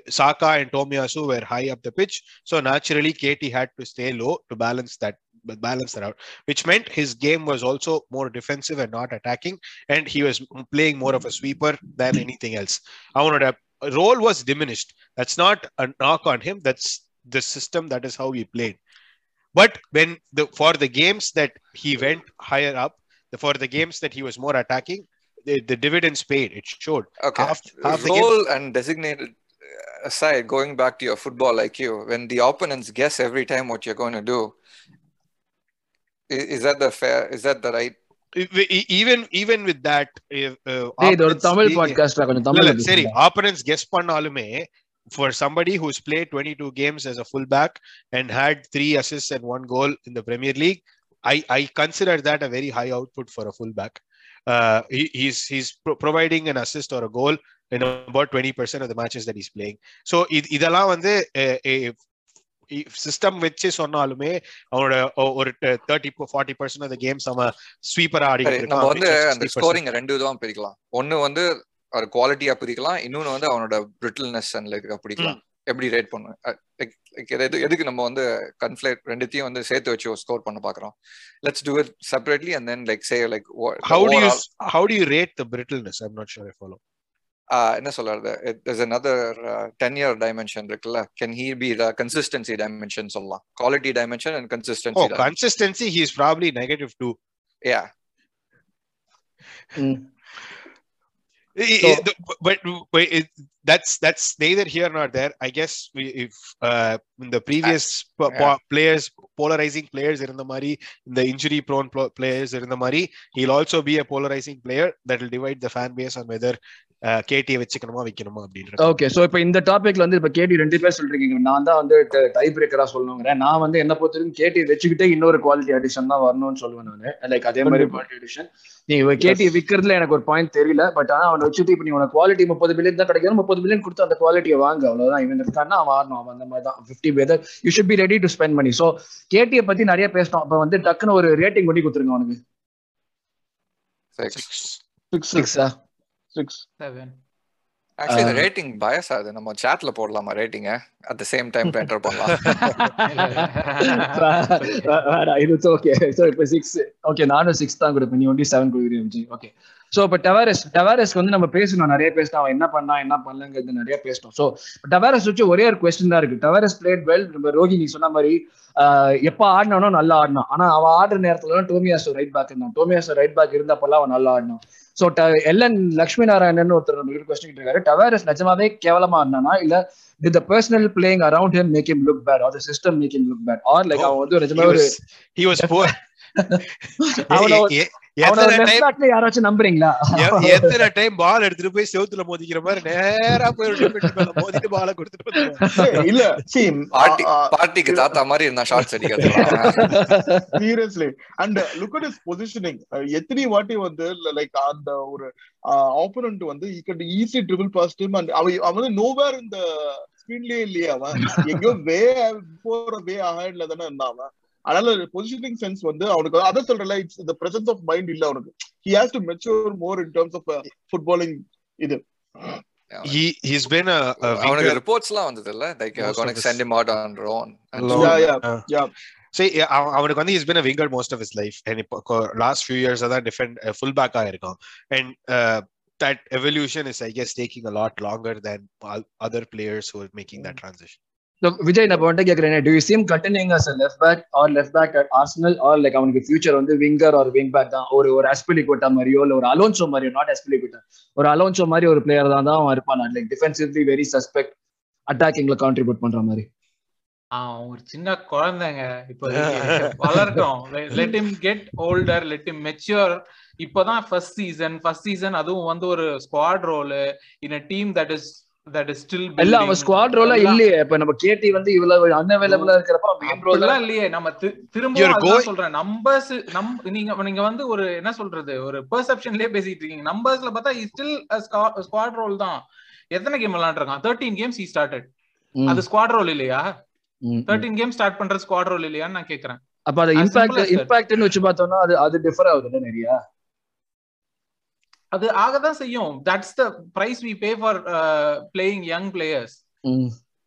Saka and Tomiyasu were high up the pitch, so naturally Katie had to stay low to balance that balance that out, which meant his game was also more defensive and not attacking, and he was playing more of a sweeper than anything else. I wanted to role was diminished. That's not a knock on him. That's the system. That is how he played. But when the for the games that he went higher up, the, for the games that he was more attacking, the, the dividends paid. It showed. Okay. Half, half Role and designated uh, aside, going back to your football IQ, when the opponents guess every time what you're going to do, is, is that the fair? Is that the right? e- e- even even with that, if, uh, டேய் இது ஒரு opponents Tamil being- பாட்காஸ்டா கொஞ்சம் இல்ல, தமிழ்ல இல்ல, சரி பேசுங்க. opponents guess பண்ணாலுமே for somebody who's played 22 games as a fullback and had three assists and one goal in the Premier League, I I consider that a very high output for a fullback. Uh, he, he's he's pro- providing an assist or a goal in about 20% of the matches that he's playing. So இது- இதெல்லாம் வந்து system வச்சு சொன்னாலுமே அவனோட ஒரு thirty forty percent of games அவன் sweeper ஆடி சரி, நம்ம வந்து அந்த ஸ்கோரிங் ரெண்டு விதமா பிரிக்கலாம். ஒன்னு வந்து ஒரு குவாலிட்டியா பிரிக்கலாம். இன்னொன்னு வந்து அவனோட பிரிட்டில்னஸ் அண்ட் லைக் பிடிக்கலாம் எப்படி ரேட் எது எதுக்கு நம்ம வந்து கன்ஃபிளேட் ரெண்டுத்தையும் வந்து சேர்த்து வச்சு ஸ்கோர் பண்ண பாக்குறோம்? Let's do it separately and then like say like how do you how do you rate the brittleness i'm not sure i follow. என்ன சொல்றது there's another ten year dimension இருக்குல்ல can he be the consistency dimension சொல்லலாம் quality dimension and oh consistency consistency he's probably negative two yeah hmm. I- So- I- the- but, but it, that's that's neither here nor there. I guess we, if uh, in the previous yeah. po- players polarizing players in the mari the injury prone pl- players in the mari he'll also be a polarizing player that will divide the fan base on whether வச்சுக்கணுமா வைக்கணுமா okay so இப்போ இந்த டாபிக்ல வந்து இப்ப கேடி ரெண்டு பேர் சொல்றீங்க. நான் தான் வந்து டை பிரேக்கரா சொல்லணுங்கிறேன். நான் வந்து என்ன பொறுத்தவரைக்கும் கேடி வச்சுக்கிட்டே இன்னொரு குவாலிட்டி அடிஷன் தான் வரணும்னு சொல்லுவேன் நான். லைக் அதே மாதிரி குவாலிட்டி அடிஷன் நீ கேடி விக்கிறதுல எனக்கு ஒரு பாயிண்ட் தெரியல பட் ஆனா அவனை வச்சுட்டு இப்ப நீ உனக்கு குவாலிட்டி முப்பது பில்லியன் தான் கிடைக்கும் முப்பது பில்லியன் கொடுத்து அந்த குவாலிட்டியை வாங்க அவ்வளவுதான் இவன் இருக்கான்னா அவன் ஆடணும் அவன் அந்த மாதிரி தான் fifty whether you should be ready to spend money so கேடியை பத்தி நிறைய பேசணும் அப்ப வந்து டக்குன்னு ஒரு ரேட்டிங் பண்ணி கொடுத்துருங்க அவனுக்கு சிக்ஸ் சிக்ஸ் சிக்ஸா செவன் ஆக்சுவலி இந்த Uh, ரேட்டிங் பயஸ் ஆகுது நம்ம சாட்ல போடலாமா ரேட்டிங்க at the same time enter பண்ணலாம் இது ஓகே சோ இப்போ சிக்ஸ் ஓகே நானும் சிக்ஸ் தான் கொடுப்பேன் நீ ஒன்லி செவன் கொடுக்குறீங்க ஓகே சோ இப்போ டவாரஸ் டவாரஸ் வந்து நம்ம பேசணும். நிறைய பேசணும் அவன் என்ன பண்ணா என்ன பண்ணலங்கிறது நிறைய பேசணும். சோ டவாரஸ் வச்சு ஒரே ஒரு கொஸ்டின் தான் இருக்கு. டவாரஸ் பிளேட் வெல் நம்ம ரோஹி நீ சொன்ன மாதிரி எப்ப ஆடினானோ நல்லா ஆடினான். ஆனா அவன் ஆடுற நேரத்துல டோமியாசோ ரைட் பேக் இருந்தான். டோமியாசோ ரைட் பேக் இருந்தப்பெல்லாம் அவன் நல்லா ஆடினான். சோ எல்என் லட்சுமி நாராயணன் ஒருத்தர் நம்ம கொஸ்டின் இருக்காரு டவாரஸ் நிஜமாவே கேவலமா ஆடினானா? இல்ல did the personal playing around him make him look bad? Or the system make him look bad? Or like வந்து he was he was poor. *laughs* யாராச்சும் நம்புறீங்களா? *laughs* எத்தனை டைம் பால் எடுத்துட்டு போய் செவுத்துல மோதிக்கிற மாதிரி நேரா போய் மோதிட்டு பால கொடுத்துட்டு. இல்ல பார்ட்டிக்கு தாத்தா மாதிரி இருந்தா ஷார்ட்ஸ் அடிக்கிறது seriously and look at is positioning எத்தனை வாட்டி வந்து லைக் அந்த ஒரு ஆப்போனன்ட் வந்து he got easy dribble past and அவன் அவன் வந்து நோவேர் இந்த ஸ்கிரீன்லயே இல்லையே அவன். எங்கேயோ வே போற வே அஹெட்ல தானே இருந்தான் அவன். அதனால பொசிஷனிங் சென்ஸ் வந்து அவனுக்கு அதான் சொல்றல it's the presence of mind இல்ல அவனுக்கு he has to mature more in terms of footballing இது he he's been a, a அவனுக்கு ரிப்போர்ட்ஸ் எல்லாம் வந்தது இல்ல like him out on loan Yeah, yeah, Uh, yeah. அவ- அவனுக்கு வந்து he's been a winger most of his life and இப்போ last few years தான் டிஃபெண்ட் ஃபுல் பேக்கா and that evolution is i guess taking a lot longer than all other players who are making that transition So, Vijay நான் கேக்குறேன். Do you see him continuing as a left back or left back at Arsenal or like அவனுக்கு future வந்து winger or wing back தான்? ஒரு ஒரு அஸ்பிலிகுட்டா மாதிரியோ இல்ல ஒரு அலோன்சோ மாதிரியோ நாட் அஸ்பிலிகுட்டா ஒரு அலோன்சோ மாதிரி ஒரு பிளேயர் தான் தான் அவன் இருப்பான். லைக் டிஃபென்சிவ்லி வெரி சஸ்பெக்ட் அட்டாக்கிங்ல கான்ட்ரிபியூட் பண்ற மாதிரி. அவன் ஒரு சின்ன குழந்தைங்க. இப்போ வளரட்டும் let him get older let him mature இப்போதான் ஃபர்ஸ்ட் சீசன் ஃபர்ஸ்ட் சீசன் அதுவும் வந்து ஒரு squad role in a team that is இல்ல அவன் ஸ்குவாட் ரோல இல்லையே. இப்ப நம்ம கேடி வந்து இவ்வளவு அன்அவைலபிளா இருக்கிறப்ப மெயின் ரோல் இல்லையே. நம்ம தி- திரும்பவும் You're அதான் going- சொல்றேன். நம்பர்ஸ் நம் நீங்க நீங்க வந்து ஒரு என்ன சொல்றது? ஒரு பெர்செப்ஷன்லயே பேசிட்டு இருக்கீங்க. நம்பர்ஸ்ல பார்த்தா ஸ்டில் ஸ்குவாட் ரோல் தான். எத்தனை கேம் விளையாண்டுருக்கான்? தேர்ட்டீன் கேம்ஸ் ஈ ஸ்டார்டட் அது ஸ்குவாட் ரோல் இல்லையா? தேர்ட்டீன் கேம் ஸ்டார்ட் பண்ற ஸ்குவாட் ரோல் இல்லையான்னு நான் கேக்குறேன். அப்ப அது இம்பாக்ட். இம்பாக்ட்னு வச்சு பார்த்தோம்னா அது அது டிஃபர் ஆகுது நிறைய? அது ஆகதான் செய்யும். That's the price we pay for playing young players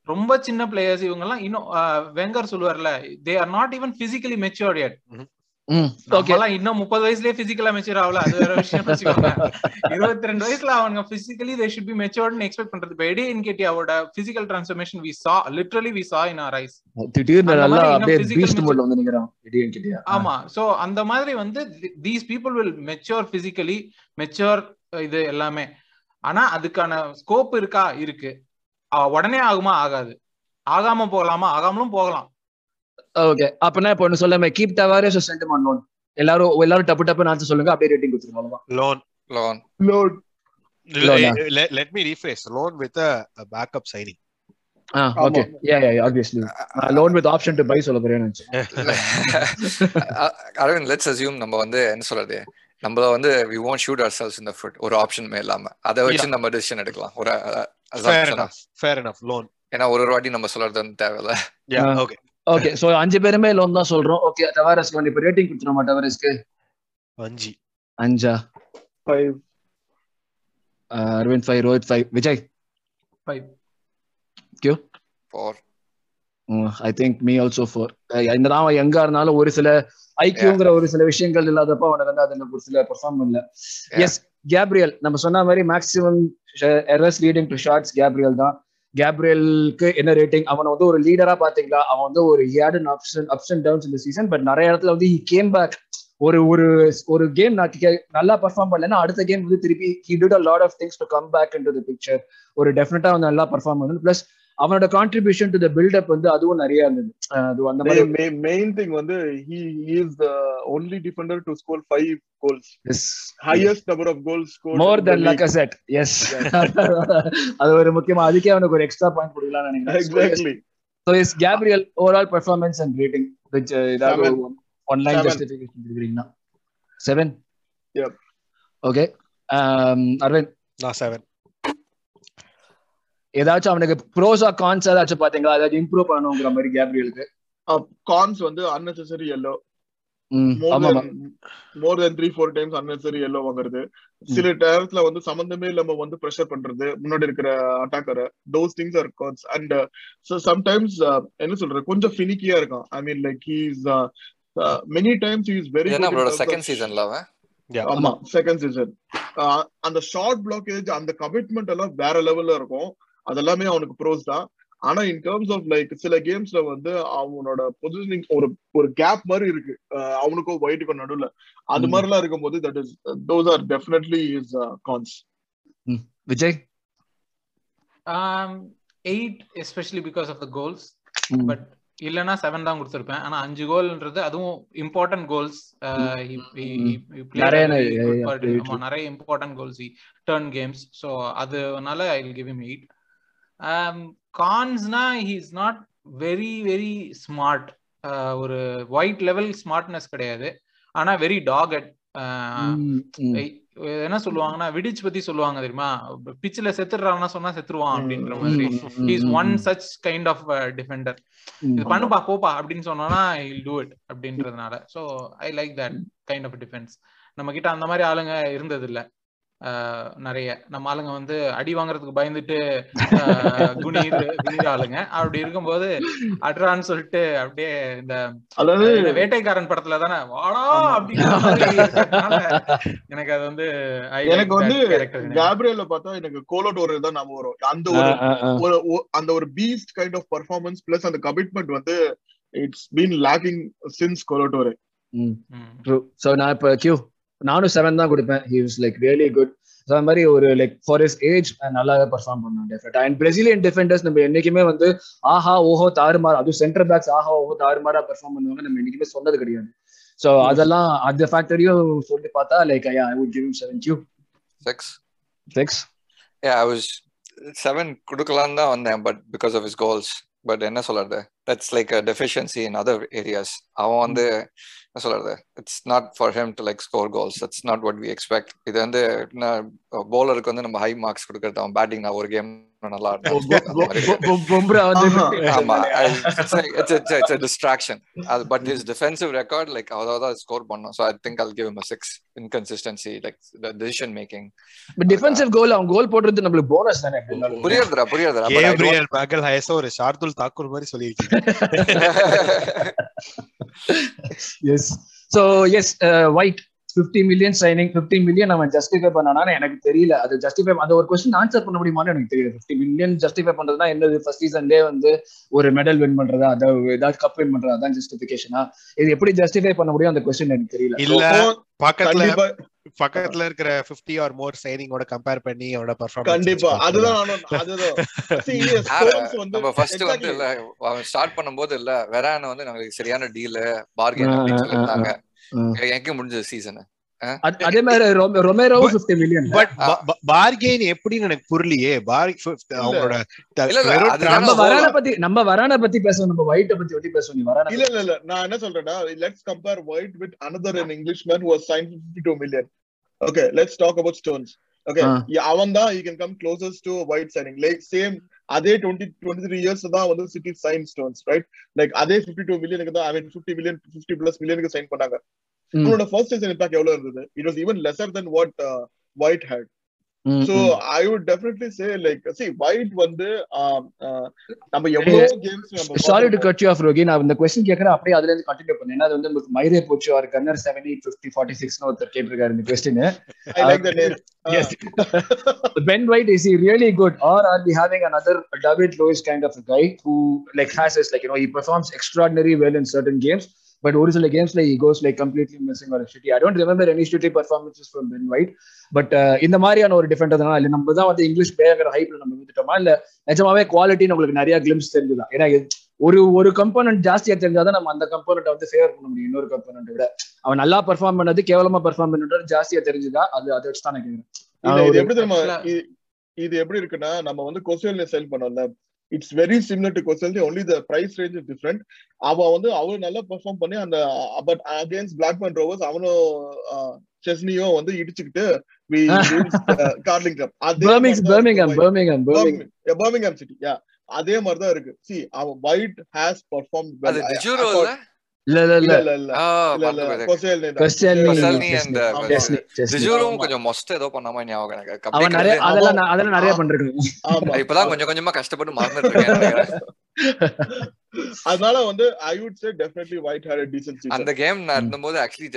ரொம்ப சின்ன பிளேயர்ஸ் இவங்க எல்லாம் இன்னும் Wenger சொல்லுவார்ல they are not even physically matured இன்னும் முப்பது வயசுலயே பிசிக்கலா மெச்சூர் ஆகல. அது வேற விஷயம் *laughs* இருபத்தி ரெண்டு வயசுல அவங்க பிசிக்கலி தே ஷுட் பி மெச்சூர்ட்னு எக்ஸ்பெக்ட் பண்றது. இப்போ எடி அவரோட physical transformation we saw literally we saw in our ice திடீர்னு அந்த நல்லா மாதிரி இன்னும் அப்படியே physical பீஸ்ட் mature- மோட்ல வந்து நிக்கிறான் இடியன் கிட்டியா ஆமா. சோ அந்த மாதிரி வந்து these people will mature physically mature இது எல்லாமே. ஆனா அதுக்கான ஸ்கோப் இருக்கா? இருக்கு. உடனே ஆகுமா? ஆகாது. ஆகாம போகலாமா? ஆகாமலும் போகலாம். ஓகே அப்பனா இப்போ ஒன்னு சொல்லாம keep Tavares sent on loan எல்லாரும் எல்லாரும் டப்பு டப்பு ஆன்சர் சொல்லுங்க அப்படியே ரேட்டிங் கொடுத்துருங்க. Loan let me rephrase. Loan with a, a backup signing. Ah okay yeah yeah obviously loan with option to buy சொல்ல போறேன்னு *laughs* அரவிந்த் லெட்ஸ் அசியூம் நம்ம வந்து என்ன சொல்றது? நம்ம வந்து we won't shoot ourselves in the foot. ஒரு ஆப்ஷனுமே இல்லாம. அதை வச்சு நம்ம டிசிஷன் எடுக்கலாம். ஒரு Fair assumption. enough. Fair enough. Loan. ஏன்னா ஒரு ஒரு வாட்டி நம்ம சொல்றது வந்து தேவையில்ல. Yeah. Okay. ஓகே சோ அஞ்சு பேருமே லோன் தான் சொல்றோம் ஓகே டவாரஸ்க்கு வந்து இப்போ ரேட்டிங் கொடுத்துருமா டவாரஸ்க்கு Anji. அஞ்சா five. Ah Aravind five Rohit five Vijay Five. Q four I think me also four என்னதான் அவன் எங்க இருந்தாலும் ஒரு சில ஐக்கியங்கிற ஒரு சில விஷயங்கள் இல்லாதப்ப அவனை வந்து அதுல ஒரு சில பெர்ஃபார்ம் பண்ணல Yeah. எஸ் கேப்ரியல் நம்ம சொன்ன மாதிரி maximum errors leading to shots Gabriel தான் கேப்ரியலுக்கு என்ன ரேட்டிங் அவனை வந்து ஒரு லீடரா பாத்தீங்களா அவன் வந்து ஒரு ஏடன் அப்சன் அப்ஸ் அண்ட் டவுன்ஸ் இந்த சீசன் பட் நிறைய இடத்துல வந்து ஹி கேம் பேக் ஒரு ஒரு ஒரு கேம் நல்லா பர்ஃபார்ம் பண்ணலன்னா அடுத்த கேம் வந்து திருப்பி he did a lot of things to come back into picture ஒரு டெஃபினட்டா வந்து நல்லா பர்ஃபார்ம் பண்ணணும். பிளஸ் அவனோட கான்ட்ரிபியூஷன் டு த பில்டப் வந்து அதுவும் நிறைய இருந்தது அது அந்த மாதிரி main thing வந்து he, he is the only defender to score five goals. Highest number of goals scored. More than. Lacazette is அது ஒரு முக்கியமா அதுக்கே அவனுக்கு ஒரு எக்ஸ்ட்ரா பாயிண்ட் கொடுக்கலாம்னு நினைக்கிறேன் Exactly. So is Gabriel overall performance and rating which. One line Seven. Justification கொடுக்குறீங்கன்னா seven Yep. Okay Aravind Nah, seven. ஏதாச்சும் அவனுக்கு ப்ரோஸா கான்ஸ் ஏதாச்சும் பாத்தீங்களா? ஏதாச்சும் இம்ப்ரூவ் பண்ணணுங்கிற மாதிரி கேப்ரியலுக்கு. cons வந்து unnecessary yellow. ம், More ஆமா than more than three four times unnecessary yellow வாங்குறது. சில நேரத்துல வந்து சம்பந்தமே இல்லாம வந்து ப்ரெஷர் பண்றது. முன்னாடி இருக்கிற அட்டாக்கரை cons. And uh, so sometimes uh, என்ன சொல்றது? கொஞ்சம் ஃபினிக்கியா இருக்கான். I mean like he's many times is very second சீசன்ல அவன். ஆமா செகண்ட் சீசன் அந்த ஷார்ட் பிளாக்கேஜ் அந்த கமிட்மெண்ட் எல்லாம் வேற லெவல்ல இருக்கும். அதெல்லாமே அவனுக்கு ப்ரோஸ் தான். ஆனா இன் டர்ம்ஸ் ஆஃப் லைக் சில கேம்ஸ்ல வந்து அவனோட பொசிஷனிங் ஒரு ஒரு கேப் மாதிரி இருக்கு. அவனுக்கும் ஒயிட்டுக்கும் நடுவுல. அது ம். மாதிரிலாம் இருக்கும்போது that is those are definitely is cons Vijay? Um, eight, especially because of the goals. ம், But இல்லனா செவன் தான் கொடுத்திருப்பேன். ஆனா அஞ்சு கோல்ன்றது அதுவும் இம்பார்ட்டன்ட் கோல்ஸ் நிறைய நிறைய, yeah, very true. நிறைய important goals turn games so அதனால I give him eight கான்ஸ்னா he is not very very smart ஒரு ஒயிட் லெவல் ஸ்மார்ட்னஸ் கிடையாது. ஆனா வெரி டாகட் ம். என்ன சொல்லுவாங்கன்னா விடிச் பத்தி சொல்லுவாங்க தெரியுமா? பிச்சில் செத்துடுறான்னா சொன்னா செத்துருவான் அப்படின்ற மாதிரி. Is one. Such kind of defender. இது பண்ணுப்பா போப்பா அப்படின்னு சொன்னோம்னா இல் டூ இட் அப்படின்றதுனால. So I like that kind of defence நம்ம கிட்ட அந்த மாதிரி ஆளுங்க இருந்தது இல்ல நிறைய. நம்ம ஆளுங்க வந்து அடி வாங்குறதுக்கு பயந்துட்டு ஆஹ் குனிர் குனிர் ஆளுங்க. அப்படி இருக்கும்போது அட்ரான்னு சொல்லிட்டு அப்படியே இந்த அதாவது இந்த வேட்டைக்காரன் படத்துல தானே வாடா! இருக்கறதுனால எனக்கு அது வந்து எனக்கு வந்து that character. கேப்ரியல பார்த்தா எனக்கு கோலோட்டோர் தான் ஞாபகம் வரும். அந்த ஒரு அந்த ஒரு beast kind of performance plus அந்த கமிட்மெண்ட் வந்து இட்ஸ் பீன் லேக்கிங் சின்ஸ் கோலோட்டோர் ம். ம். ட்ரூ ஸோ நான் இப்போ கியூ நானும் செவன் தான் கொடுப்பேன். He was like really good so மாதிரி ஒரு லைக் ஃபார் இஸ் ஏஜ் நல்லாவே பர்ஃபார்ம் பண்ணான் டெஃபினட் அண்ட் பிரசிலியன் டிஃபெண்டர்ஸ் நம்ம என்னைக்குமே வந்து ஆஹா ஓஹோ தாறுமாறு அதுவும் சென்டர் பேக்ஸ் ஆஹா ஓஹோ தாறுமாறா பர்ஃபார்ம் பண்ணுவாங்க நம்ம என்னைக்குமே சொன்னது கிடையாது. ஸோ அதெல்லாம் அந்த ஃபேக்டரியும் சொல்லி பார்த்தா like I would give seven Q six six Yeah, I was seven கொடுக்கலாம் தான் வந்தேன் but because of his goals but என்ன சொல்றது? That's like deficiency in other areas அவன் வந்து என்ன சொல்றது. It's not for him to like score goals it's not what we expect இது வந்து பவுலருக்கு வந்து நம்ம ஹை மார்க்ஸ் கொடுக்கறது அவன் பேட்டிங் நான் ஒரு கேம் நல்லா அது but his defensive record like அதாவது ஸ்கோர் பண்ணோம் so I think I'll give him a 6 inconsistency like the decision making but defensive goal அவன் கோல் போடுறது நம்மளுக்கு போனஸ் தானே புரியுதுடா புரியுதுடா கேப்ரியல் மேகல் ஹைஸா ஒரு ஷார்துல் தாக்கூர் மாதிரி சொல்லிருக்கீங்க yes so is White fifty million signing fifty million அவன் ஜஸ்டிஃபை பண்ணானு எனக்கு தெரியல. அது ஜஸ்டிஃபை அந்த ஒரு கொஸ்டின் ஆன்சர் பண்ண முடியுமான்னு எனக்கு தெரியல ஃபிஃப்டி மில்லியன் ஜஸ்டிஃபை பண்றதுனா என்னது? ஃபர்ஸ்ட் சீசன்லேயே வந்து ஒரு மெடல் வின் பண்றதா? அதாவது ஏதாவது கப் வின் பண்றதா? அதான் ஜஸ்டிஃபிகேஷனா இது எப்படி ஜஸ்டிஃபை பண்ண முடியும்? அந்த கொஸ்டின் எனக்கு தெரியல. இல்ல பக்கத்துல பக்கத்துல இருக்கிற 50 ஆர் மோர் சைனிங்கோட கம்பேர் பண்ணி அவனோட பெர்ஃபார்மன்ஸ் கண்டிப்பா. அதுதான் அதுதான். *laughs* நம்ம ஃபர்ஸ்ட் வந்து இல்ல அவன் ஸ்டார்ட் பண்ணும்போது இல்ல வெரான வந்து நமக்கு சரியான டீல் பார்கெயின் அப்படின்னு சொல்லிருந்தாங்க எங்க முடிஞ்சது சீசன் அதே மாதிரி ரொமேரோ 50 மில்லியன் பட் பார்கெயின் எப்படின்னு எனக்கு புரியலையே. அவங்களோட நம்ம வரான பத்தி நம்ம வரான பத்தி பேசணும். நம்ம ஒயிட்ட பத்தி பத்தி பேசணும். நீ வரான இல்ல இல்ல இல்ல. நான் என்ன சொல்றேன்னா let's compare White with another an englishman who was signed 52 million. Okay let's talk about stones. Okay அவன் தான் he can come closest to white signing. Like same அதே டுவெண்ட்டி டுவெண்ட்டி த்ரீ இயர்ஸ் தான் வந்து City sign Stones right like அதே fifty two மில்லியனுக்கு தான் I mean fifty million fifty plus மில்லியனுக்கு sign பண்ணாங்க. உங்களோட ஃபர்ஸ்ட் சீசன் இம்பாக்ட் எவ்வளவு இருந்தது? It was even lesser than what White had so I would definitely say like C white வந்து நம்ம எவ்வளவு கேம்ஸ் நம்ம sorry to cut you off Rohi நான் இந்த क्वेश्चन கேக்குறேன் அப்படியே அதுல இருந்து கண்டினியூ பண்ணேன் ஏன்னா அது வந்து உங்களுக்கு மைரே போச்சு ஆர் கன்னர் 7850 46 னு ஒருத்தர் கேட்டிருக்காரு இந்த question I like the name yes ben white is he really good or are we having another david lewis kind of a guy who like has this like you know he performs extraordinary well in certain games But ஒரு சில கேம்ஸ்ல he goes like completely missing or shitty. I don't remember any shitty performances from ben white. But இந்த மாதிரியான ஒரு defend தான் இல்ல நம்ம தான் வந்து இங்கிலீஷ் பேங்கிற ஹைப்ல நம்ம விட்டுட்டோமா இல்ல நிஜமாவே குவாலிட்டின்னு உங்களுக்கு நிறைய கிளிம்ஸ் தெரிஞ்சுதான் ஏன்னா ஒரு ஒரு கம்போனன்ட் ஜாஸ்தியா தெரிஞ்சாதான் நம்ம அந்த கம்போனன்ட் வந்து ஃபேவர் பண்ண முடியும் இன்னொரு கம்போனன்ட் விட. அவன் நல்லா பெர்ஃபார்ம் பண்ணது கேவலமா பெர்ஃபார்ம் பண்ணது ஜாஸ்தியா தெரிஞ்சுதா? அது அதை வச்சு தான் நான் இது எப்படி தெரியுமா? இது எப்படி இருக்குன்னா நம்ம வந்து கொஸ்டின்ல செல் பண்ணோம்ல. It's very similar to question only the price range is different அவன் வந்து அவனும் நல்லா பெர்ஃபார்ம் பண்ணி அந்த but against Blackburn Rovers அவனும் செஸ்னியும் வந்து இடிச்சுக்கிட்டு Carling Cup Birmingham Birmingham Birmingham City yeah அதே *laughs* மாதிரி தான் இருக்கு. சி அவன் ஒயிட் ஹேஸ் பெர்ஃபார்ம் இல்ல இல்ல இல்ல. இல்ல இல்ல. இல்ல இல்ல டிஜூரோவும் கொஞ்சம் மொஸ்ட் ஏதோ பண்ணாம ஞாபகம் எனக்கு. அவன் நிறைய அதெல்லாம் அதெல்லாம் நிறைய பண்றாங்க இப்பதான் கொஞ்சம் கொஞ்சமா கஷ்டப்பட்டு மறந்துட்டு இருக்கேன் அதனால வந்து I would say definitely White here decent அந்த கேம் நான் இருந்தபோது ஆக்சுவலி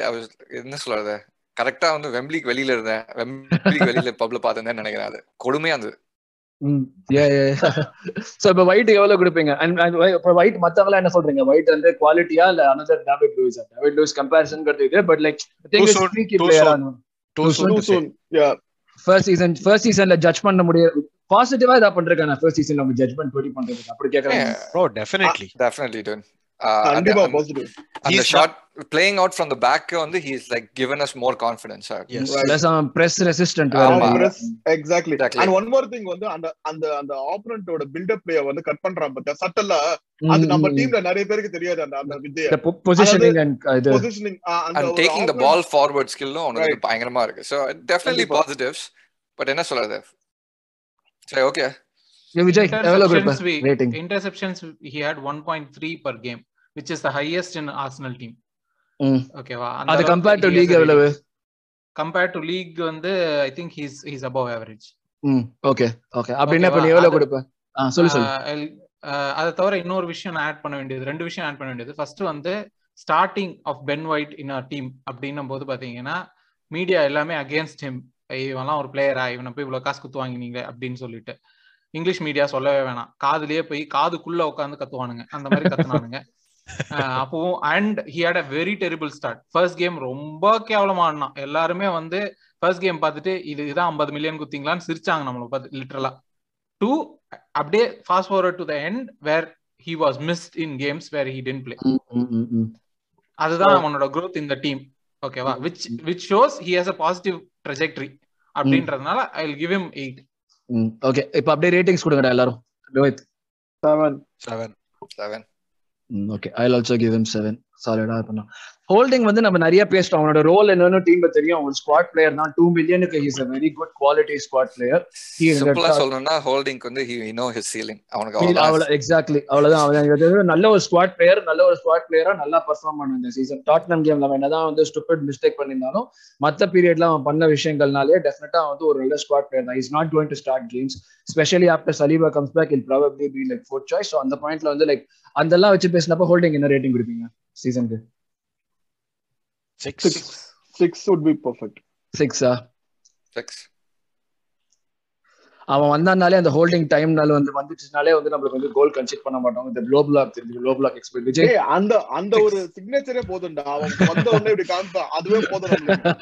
என்ன சொல்றது? கரெக்டா வந்து வெம்ப்ளிக்கு வெளியில இருந்தேன். வெம்ப்ளிக்கு வெளியில பப்ல பார்த்தேன்னு நினைக்கிறேன் அது. கொடுமையா இருந்தது. சோ *laughs* இப்ப ஒயிட் எவ்வளவு கொடுப்பீங்க? இப்ப ஒயிட் மத்தவங்க என்ன சொல்றீங்க? ஒயிட் வந்து குவாலிட்டியா இல்ல another David Luiz David Luiz comparison இது but like first season first சீசன்ல ஜட்ஜ் பண்ண முடியாது பாசிட்டிவா இதா பண்றேன் நான் ஃபர்ஸ்ட் சீசன்ல ஜட்ஜ்மெண்ட் படி பண்றது அப்படி கேக்குறேன் ப்ரோ டெஃபினெட்லி டெஃபினெட்லி டூன் கண்டிப்பா பாசிட்டிவ் அந்த short playing out from the back வந்து he is like given us more confidence yes. Less um, press resistant ஆமா exactly and one more thing வந்து அந்த அந்த அந்த ஆப்போனன்ட்டோட பில்ட் அப் பிளே வந்து கட் பண்றான் பத்தியா? சட்டலா அது நம்ம டீம்ல நிறைய பேருக்கு தெரியாது அந்த அந்த வித்யா பொசிஷனிங் அண்ட் இது positioning and taking the ball forward skill உனக்கு பயங்கரமா இருக்கு. So definitely positives. But என்ன சொல்றது? சரி ஓகே விஜய் எவ்வளவு கொடுப்ப rating interceptions he had 1.3 per game which is the highest in arsenal team. ஓகேவா? அது கம்பேர் டு லீக் எவ்வளவு? கம்பேர் டு லீக் வந்து I think he's he's above average ம். ஓகே. ஓகே. அப்படினா இப்ப நீ எவ்வளவு கொடுப்ப? சொல்லு சொல்லு. அத தவிர இன்னொரு விஷயம் நான் ஆட் பண்ண வேண்டியது ரெண்டு விஷயம் ஆட் பண்ண வேண்டியது. ஃபர்ஸ்ட் வந்து starting of Ben White in a team அப்படின்னும் போது பாத்தீங்கன்னா மீடியா எல்லாமே அகேன்ஸ்ட் ஹிம் இவன்லாம் ஒரு பிளேயரா இவனை போய் இவ்வளவு காசு குத்து வாங்கினீங்க அப்படின்னு சொல்லிட்டு. இங்கிலீஷ் மீடியா சொல்லவே வேணாம். காதுலயே போய் காதுக்குள்ள உட்காந்து கத்துவானுங்க. அந்த மாதிரி கத்துனானுங்க. அப்பவும் and he had a very terrible start first game ரொம்ப கேவலமா ஆடினான் எல்லாருமே வந்து ஃபர்ஸ்ட் கேம் பார்த்துட்டு இது இதான் ஐம்பது மில்லியன் குத்திங்களான்னு சிரிச்சாங்க நம்மளை பார்த்து லிட்டரலா டூ அப்படியே fast forward to the end where he was missed in games where he didn't play அதுதான் அவனோட க்ரோத் இந்த டீம் ஓகேவா which which shows he has a positive trajectory அப்படின்றதுனால I will give him eight okay இப்போ அப்படியே ratings கொடுங்கடா எல்லாரும். Rohit seven seven seven okay I also give him seven சாலிடா பண்ணலாம் ஹோல்டிங் வந்து நம்ம நிறைய பேசிட்டோம். அவனோட ரோல் என்னன்னு டீம்ல தெரியும். அவன் ஸ்குவாட் பிளேயர் தான். டூ மில்லியனுக்கு he's a very good quality squad player சிம்பிளா சொல்லணும்னா ஹோல்டிங்க்கு வந்து ஹி நோ ஹிஸ் சீலிங் அவனுக்கு அவ்வளவுதான். எக்ஸாக்ட்லி அவ்வளவுதான். அவன் நல்ல ஒரு ஸ்குவாட் பிளேயர் நல்ல ஒரு ஸ்குவாட் பிளேயரா நல்லா பர்ஃபார்ம் பண்ண இந்த சீசன் டாட்னம் கேம்ல அவன் என்னதான் வந்து ஸ்டூபிட் மிஸ்டேக் பண்ணியிருந்தாலும் மத்த பீரியட்ல அவன் பண்ண விஷயங்கள்னாலே டெஃபினட்டா வந்து ஒரு நல்ல ஸ்குவாட் பிளேயர் தான். Is not going to start games especially after Saliba comes back he'll probably be like fourth choice so அந்த பாயிண்ட்ல வந்து லைக் அதெல்லாம் வச்சு பேசினப்ப ஹோல்டிங் என்ன ரேட்டிங் கொடுப்பீங்க சீசனுக்கு six six would be perfect சிக்ஸா சிக்ஸ் அவன் வந்தானாலே அந்த ஹோல்டிங் டைம்னால வந்து வந்துச்சுனாலே வந்து நம்மளுக்கு வந்து கோல் கன்சிட் பண்ண மாட்டோம் இந்த க்ளோ பிளாக் தெரிஞ்சு க்ளோ பிளாக் எக்ஸ்பெக்ட் விஜய். அந்த அந்த ஒரு சிக்னேச்சரே போதும்டா. அவன் வந்த உடனே இப்படி காமிப்பான் அதுவே போதும் நம்மளுக்கு.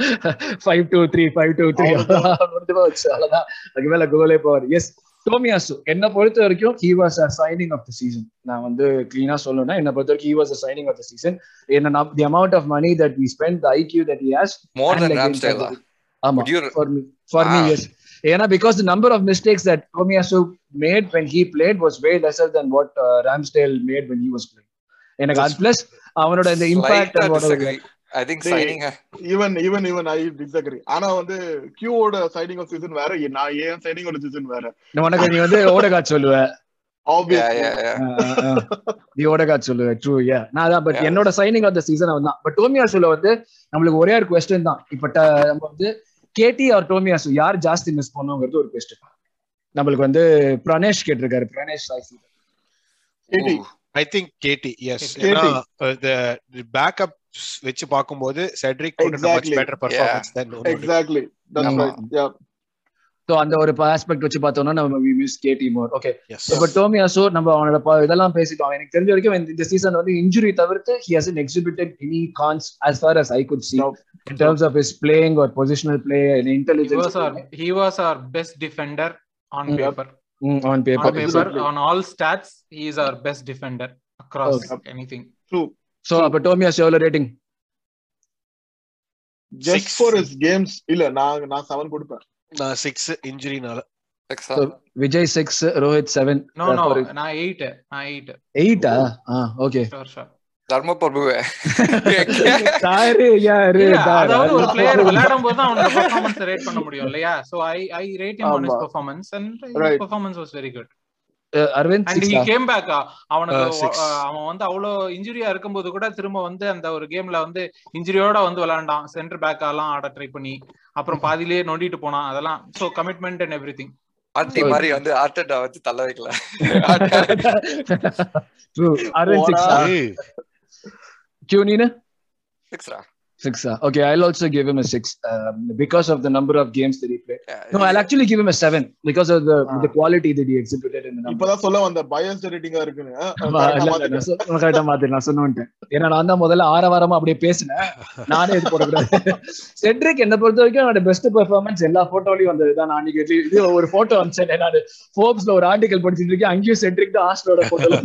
Five two three five two three அவ்வளவுதான். முடிஞ்சு போச்சு. அவ்வளவுதான். அதுக்கு மேல கோலே போவார் எஸ் டோமியாசு என்ன பொறுத்த வரைக்கும் he was a signing of the season நான் வந்து கிளீனா சொல்லணும்னா என்ன பொறுத்த வரைக்கும் he was a signing of the season என்ன the amount of money that we spend the IQ that he has more than ராம்ஸ்டேலா ஆமா for me for me. Yes ஏன்னா because the number of mistakes that Tomiyasu made when he played was way lesser than what Ramsdale made when he was played எனக்கு அது plus அவனோட இந்த impact I think signing even even even I disagree ஆனா வந்து கியூவோட signing off season வேற நான் ஏன் signing off season வேற. உனக்கு நீ வந்து ஓடகாட் சொல்லுவ. நீ ஓடகாட் சொல்லுவ ட்ரூ யா நான் அதான் பட். என்னோட சைனிங் ஆஃப் த சீசன் அவன் தான் பட் டோமியாசுல வந்து நம்மளுக்கு ஒரே ஒரு கொஸ்டின் தான். இப்ப நம்ம வந்து கேடி ஆர் டோமியாசு யார் ஜாஸ்தி மிஸ் பண்ணோங்கிறது ஒரு கொஸ்டின் நம்மளுக்கு வந்து பிரணேஷ் கேட்டிருக்காரு பிரணேஷ் கேட்டி I think KT as backup வச்சு பார்க்கும்போது Cedric performance than Onodi. Exactly that's ஆமா. ரைட் யா ஸோ அந்த ஒரு ஆஸ்பெக்ட் வச்சு பார்த்தோம்னா நம்ம we miss KT more okay Yes. இப்ப டோமியாசோ நம்ம அவனோட இதெல்லாம் பேசிட்டோம் எனக்கு தெரிஞ்ச வரைக்கும் இந்த- சீசன் வந்து இன்ஜுரி தவிர்த்து he has exhibited any cons as far as I could see Nope. in terms of his playing or positional play and He was intelligence our he was our best defender on Mm. paper. mm, on paper. On paper, on all stats, he is our best defender across Okay. anything. True So அப்ப Tomiyasu எவ்வளவு rating just. For his games இல்ல நான் நான் 7 கொடுப்பேன் நான் six இன்ஜுரினால Vijay six Rohit seven No, no, நான் eight. நான் eight. எயிட்டா ஓகே Sure, sure. தர்ம பிரபுவே யாரு யாரு இல்ல, தாரா? அதாவது ஒரு பிளேயர் விளையாடும் போது தான் அவனோட பெர்ஃபார்மன்ஸ் ரேட் பண்ண முடியும் இல்லையா so I I rate him on his. Performance and. Performance was very good Aravind and he? Came back அவனுக்கு Uh, அவன் வந்து அவ்வளவு இன்ஜுரியா இருக்கும்போது கூட திரும்ப வந்து அந்த ஒரு கேம்ல வந்து இன்ஜுரியோட வந்து விளையாண்டான். சென்டர் பேக் எல்லாம் ஆட ட்ரை பண்ணி அப்புறம் பாதியிலேயே நொண்டிட்டு போனான். அதெல்லாம் so commitment and everything ஆர்டி மாதிரி வந்து ஆர்டட்டா வச்சு தள்ள வைக்கல. True. அரவிந்த் சிக்ஸா? கியூ நீனு சிக்ஸ்ரா Six. Uh, okay, I'll also give him a six um, because of the number of games that he played. No, I'll actually give him a seven because of the Ah. the quality that he exhibited in the number. இப்பதான் சொல்ல வந்த ரேட்டிங்கா இருக்குன்னு ஆ இல்ல, மாத்திட்டேன். நான் சொ- நான் correct ஆ மாத்திட்டேன், நான் சொன்னேன்ட்டேன். ஏன்னா நான் தான் முதல்ல ஆற வாரமா அப்படியே பேசினேன் நானே இது போடக்கூடாது செட்ரிக் என்ன பொறுத்த வரைக்கும் அவனோட பெஸ்ட் பெர்ஃபார்மன்ஸ் எல்லா போட்டோலயும் வந்ததுதான் நான் அன்னைக்கு இது- ஒரு போட்டோ அனுப்பிச்சேன் நான் ஃபோர்ப்ஸ்ல ஒரு ஆர்டிகல் படிச்சுட்டு இருக்கேன் அங்கேயும் செட்ரிக் தான் ஆஸ்டரோட போட்டோல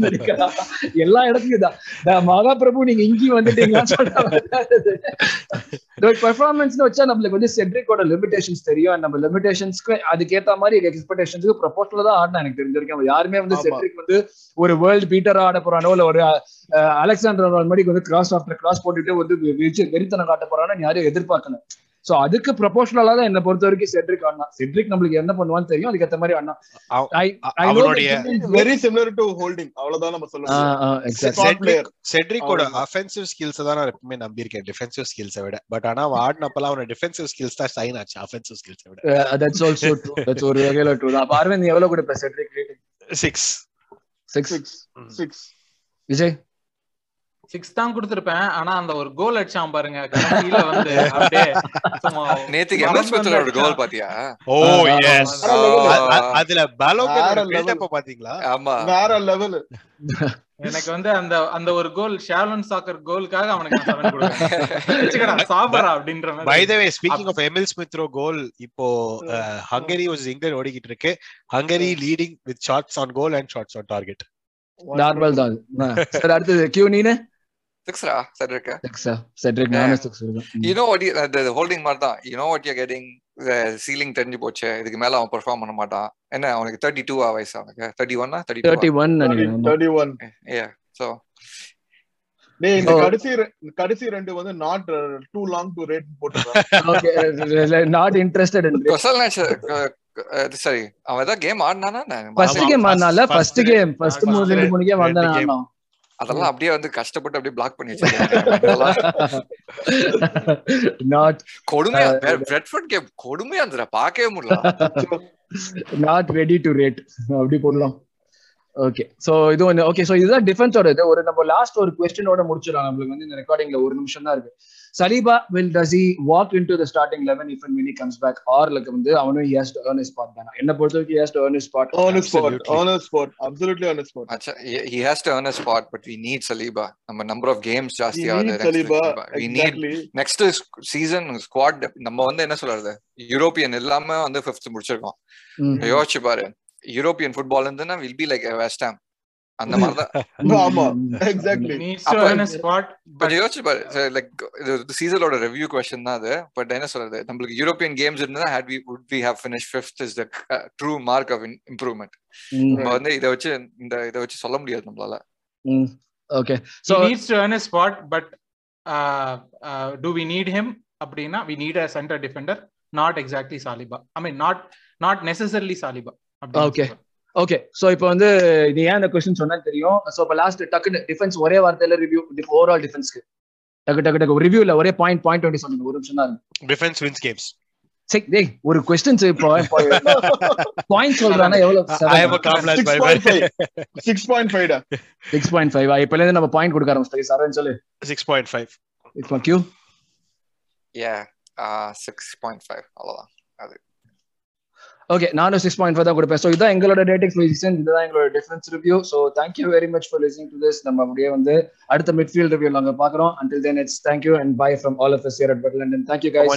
எல்லா இடத்துலயும் தான் மகாபிரபு நீங்க இங்கேயும் வந்துட்டீங்களான்னு சொல்றாங்க பெர்ஃபார்மன்ஸ் வச்சா நம்மளுக்கு வந்து செட்ரிக்கோட லிமிடேஷன்ஸ் தெரியும். நம்ம லிமிடேஷன்ஸ்க்கு அதுக்கேத்த மாதிரி எக்ஸ்பெக்டேஷன்ஸ்க்கு ப்ரொபோஷனல் தான் ஆடினா எனக்கு தெரிஞ்ச வரைக்கும். யாருமே வந்து. செட்ரிக் வந்து ஒரு வேர்ல்டு பீட்டரா ஆட போறானோ இல்ல ஒரு அலெக்சாண்டர் மாதிரி வந்து கிராஸ் ஆஃப்டர் கிராஸ் போட்டுட்டு வந்து வெறித்தனம் காட்ட போறான்னு யாரும் எதிர்பார்க்கல. சோ அதுக்கு ப்ரொபோஷனலா தான் என்ன பொறுத்த வரைக்கும் செட்ரிக் ஆடினா செட்ரிக் நம்மளுக்கு என்ன பண்ணுவான்னு தெரியும் மாதிரி அவனுடைய that he is very similar to Holding அவ்வளவுதான் நம்ம சொல்ல ஆ, முடியும். ஆ, exactly. Squad Cedric player. செட்ரிக்கோட. அஃபென்சிவ் ஸ்கில்ஸ் தான் நான் எப்பவுமே நம்பியிருக்கேன். டிஃபென்சிவ் ஸ்கில்ஸை விட. பட் ஆனா அவன் ஆடினப்பெல்லாம் அவனோட டிஃபென்சிவ் ஸ்கில்ஸ் தான் சைன் ஆச்சு. அஃபென்சிவ் ஸ்கில்ஸை விட. That's also true. That's ஒரு வகையில true தான். நீ எவ்வளவு கொடுப்ப Cedric rating six six six six Vijay? Six தான் கொடுத்திருப்பேன். ஆனா அந்த ஒரு கோல் அடிச்சான் பாருங்க. கடைசியில வந்து அப்படியே நேத்துக்கு எம்எஸ் கோல் பாத்தியா? ஓ எஸ் அதுல. பில்டப் பாத்தீங்களா? ஆமா. வேற லெவல் எனக்கு வந்து அந்த அந்த ஒரு கோல் ஷாலன் சாக்கர் கோலுக்காக அவனுக்கு நான் செவன் சாப்பிடா அப்படின்ற பை மாதிரி the way speaking of Emile Smith Rowe இப்போ ஹங்கரி வாஸ் இங்கிலாந்து ஓடிக்கிட்டு இருக்கு. Hungary leading with shots on goal and shots on target normal தான். சரி அடுத்தது கியூ நீனு? சிக்ஸ்ரா செட்ரிக் சிக்ஸா செட்ரிக் நானும் சிக்ஸ் இருக்கும் you know what you Holding மாதிரி தான். You know what you getting ceiling தெரிஞ்சு போச்சு. இதுக்கு மேல அவன் பெர்ஃபார்ம் பண்ண மாட்டான். என்ன அவனுக்கு தேர்ட்டி டூ வயசு அவனுக்கு? தேர்ட்டி ஒன்னா thirty thirty one thirty one ஏ சோ டேய் இந்த Oh. கடைசி ரெ- கடைசி ரெண்டு வந்து not too long to rate okay not interested in கொசல் match சரி அவன் ஏதாவது கேம் ஆடினானா ஃபர்ஸ்ட் கேம் ஃபர்ஸ்ட் ஃபர்ஸ்ட் மூணு ரெண்டு மூணு அதெல்லாம் அப்படியே வந்து கஷ்டப்பட்டு அப்படியே பிளாக் பண்ணி வச்சிருக்காங்க கொடுமையா பிரெட்ஃபோர்ட் கேம் கொடுமையா இருந்துடா பார்க்கவே முடியல. நாட் ரெடி டு ரேட் அப்படி போடலாம். ஓகே சோ இது ஒன்று ஓகே சோ இதுதான் டிஃபென்ஸோட இது ஒரு நம்ம லாஸ்ட் ஒரு கொஸ்டினோட முடிச்சிடலாம். நம்மளுக்கு வந்து இந்த ரெக்கார்டிங்ல ஒரு நிமிஷம் தான் இருக்கு. Saliba will does he walk in to the starting eleven if when he comes back? Or like வந்து அவனும் he has to earn his spot தானே. என்ன பொறுத்த வரைக்கும் he has to earn his spot. On his spot. Absolutely. on his spot. Absolutely on his spot. Acha, he, he has to earn a spot, but we need Saliba. நம்ம number of games he ஜாஸ்தி ஆகுது. Saliba. we need exactly. Next season squad நம்ம வந்து என்ன சொல்றது? European இல்லாம வந்து fifth முடிச்சிருக்கோம். ம். யோசிச்சு பாரு. யூரோப்பியன் ஃபுட்பால் இருந்துன்னா will be like West Ham அந்த மாதிரி தான் *laughs* ஆமா ம். exactly needs அப்ப to earn a spot? but கொஞ்சம் யோசிச்சு பாரு. லைக் இது சீசனோட ரிவ்யூ கொஸ்டின் தான் அது. பட் என்ன சொல்றது? நம்மளுக்கு யூரோப்பியன் கேம்ஸ் இருந்தா had we would we have finish fifth is the true mark of improvement. நம்ம வந்து இதை வச்சு இந்த இதை வச்சு சொல்ல முடியாது நம்மளால. Okay he so needs to earn a spot but uh, uh, do we need him? அப்படின்னா we need a center defender not exactly Saliba. I mean not not necessarily Saliba. சொல்றேன். ஓகே சோ இப்போ வந்து நீ ஏன் அந்த question சொன்னா தெரியும்? So இப்போ லாஸ்ட் டக்குன்னு டிஃபென்ஸ் ஒரே வார்த்தையில ரிவ்யூ ஓவரால் டிஃபென்ஸ்க்கு டக்கு டக்கு டக்கு. ரிவ்யூல ஒரே பாயிண்ட் பாயிண்ட் டுவெண்ட்டி சொன்னீங்க ஒரு நிமிஷம் தான் Defense wins games. சரி டேய் ஒரு கொஸ்டின்ஸ் இப்போ பாயிண்ட் *laughs* சொல்றானா எவ்வளவு? By point five. Six point five டா? சிக்ஸ் பாயிண்ட் ஃபைவ் இப்பல இருந்து நம்ம பாயிண்ட் கொடுக்க ஆரம்பிச்சிட்டோம். சரவன் சொல்லு. 6.5. இப்போ கியூ பாயிண்ட் ஃபைவ் அவ்வளவுதான். ஓகே நானும் சிக்ஸ் பாயிண்ட் ஃபைவ் தான் கொடுப்பேன். ஸோ இதான் எங்களோட ரேட்டிங் பொசிஷன் இதுதான் எங்களோட difference review so thank you very much for listening to this நம்ம அப்படியே வந்து அடுத்த மிட்ஃபீல்ட் ரிவ்யூ நாங்கள் பாக்குறோம் until then it's thank you and bye from all of of us here at thank you guys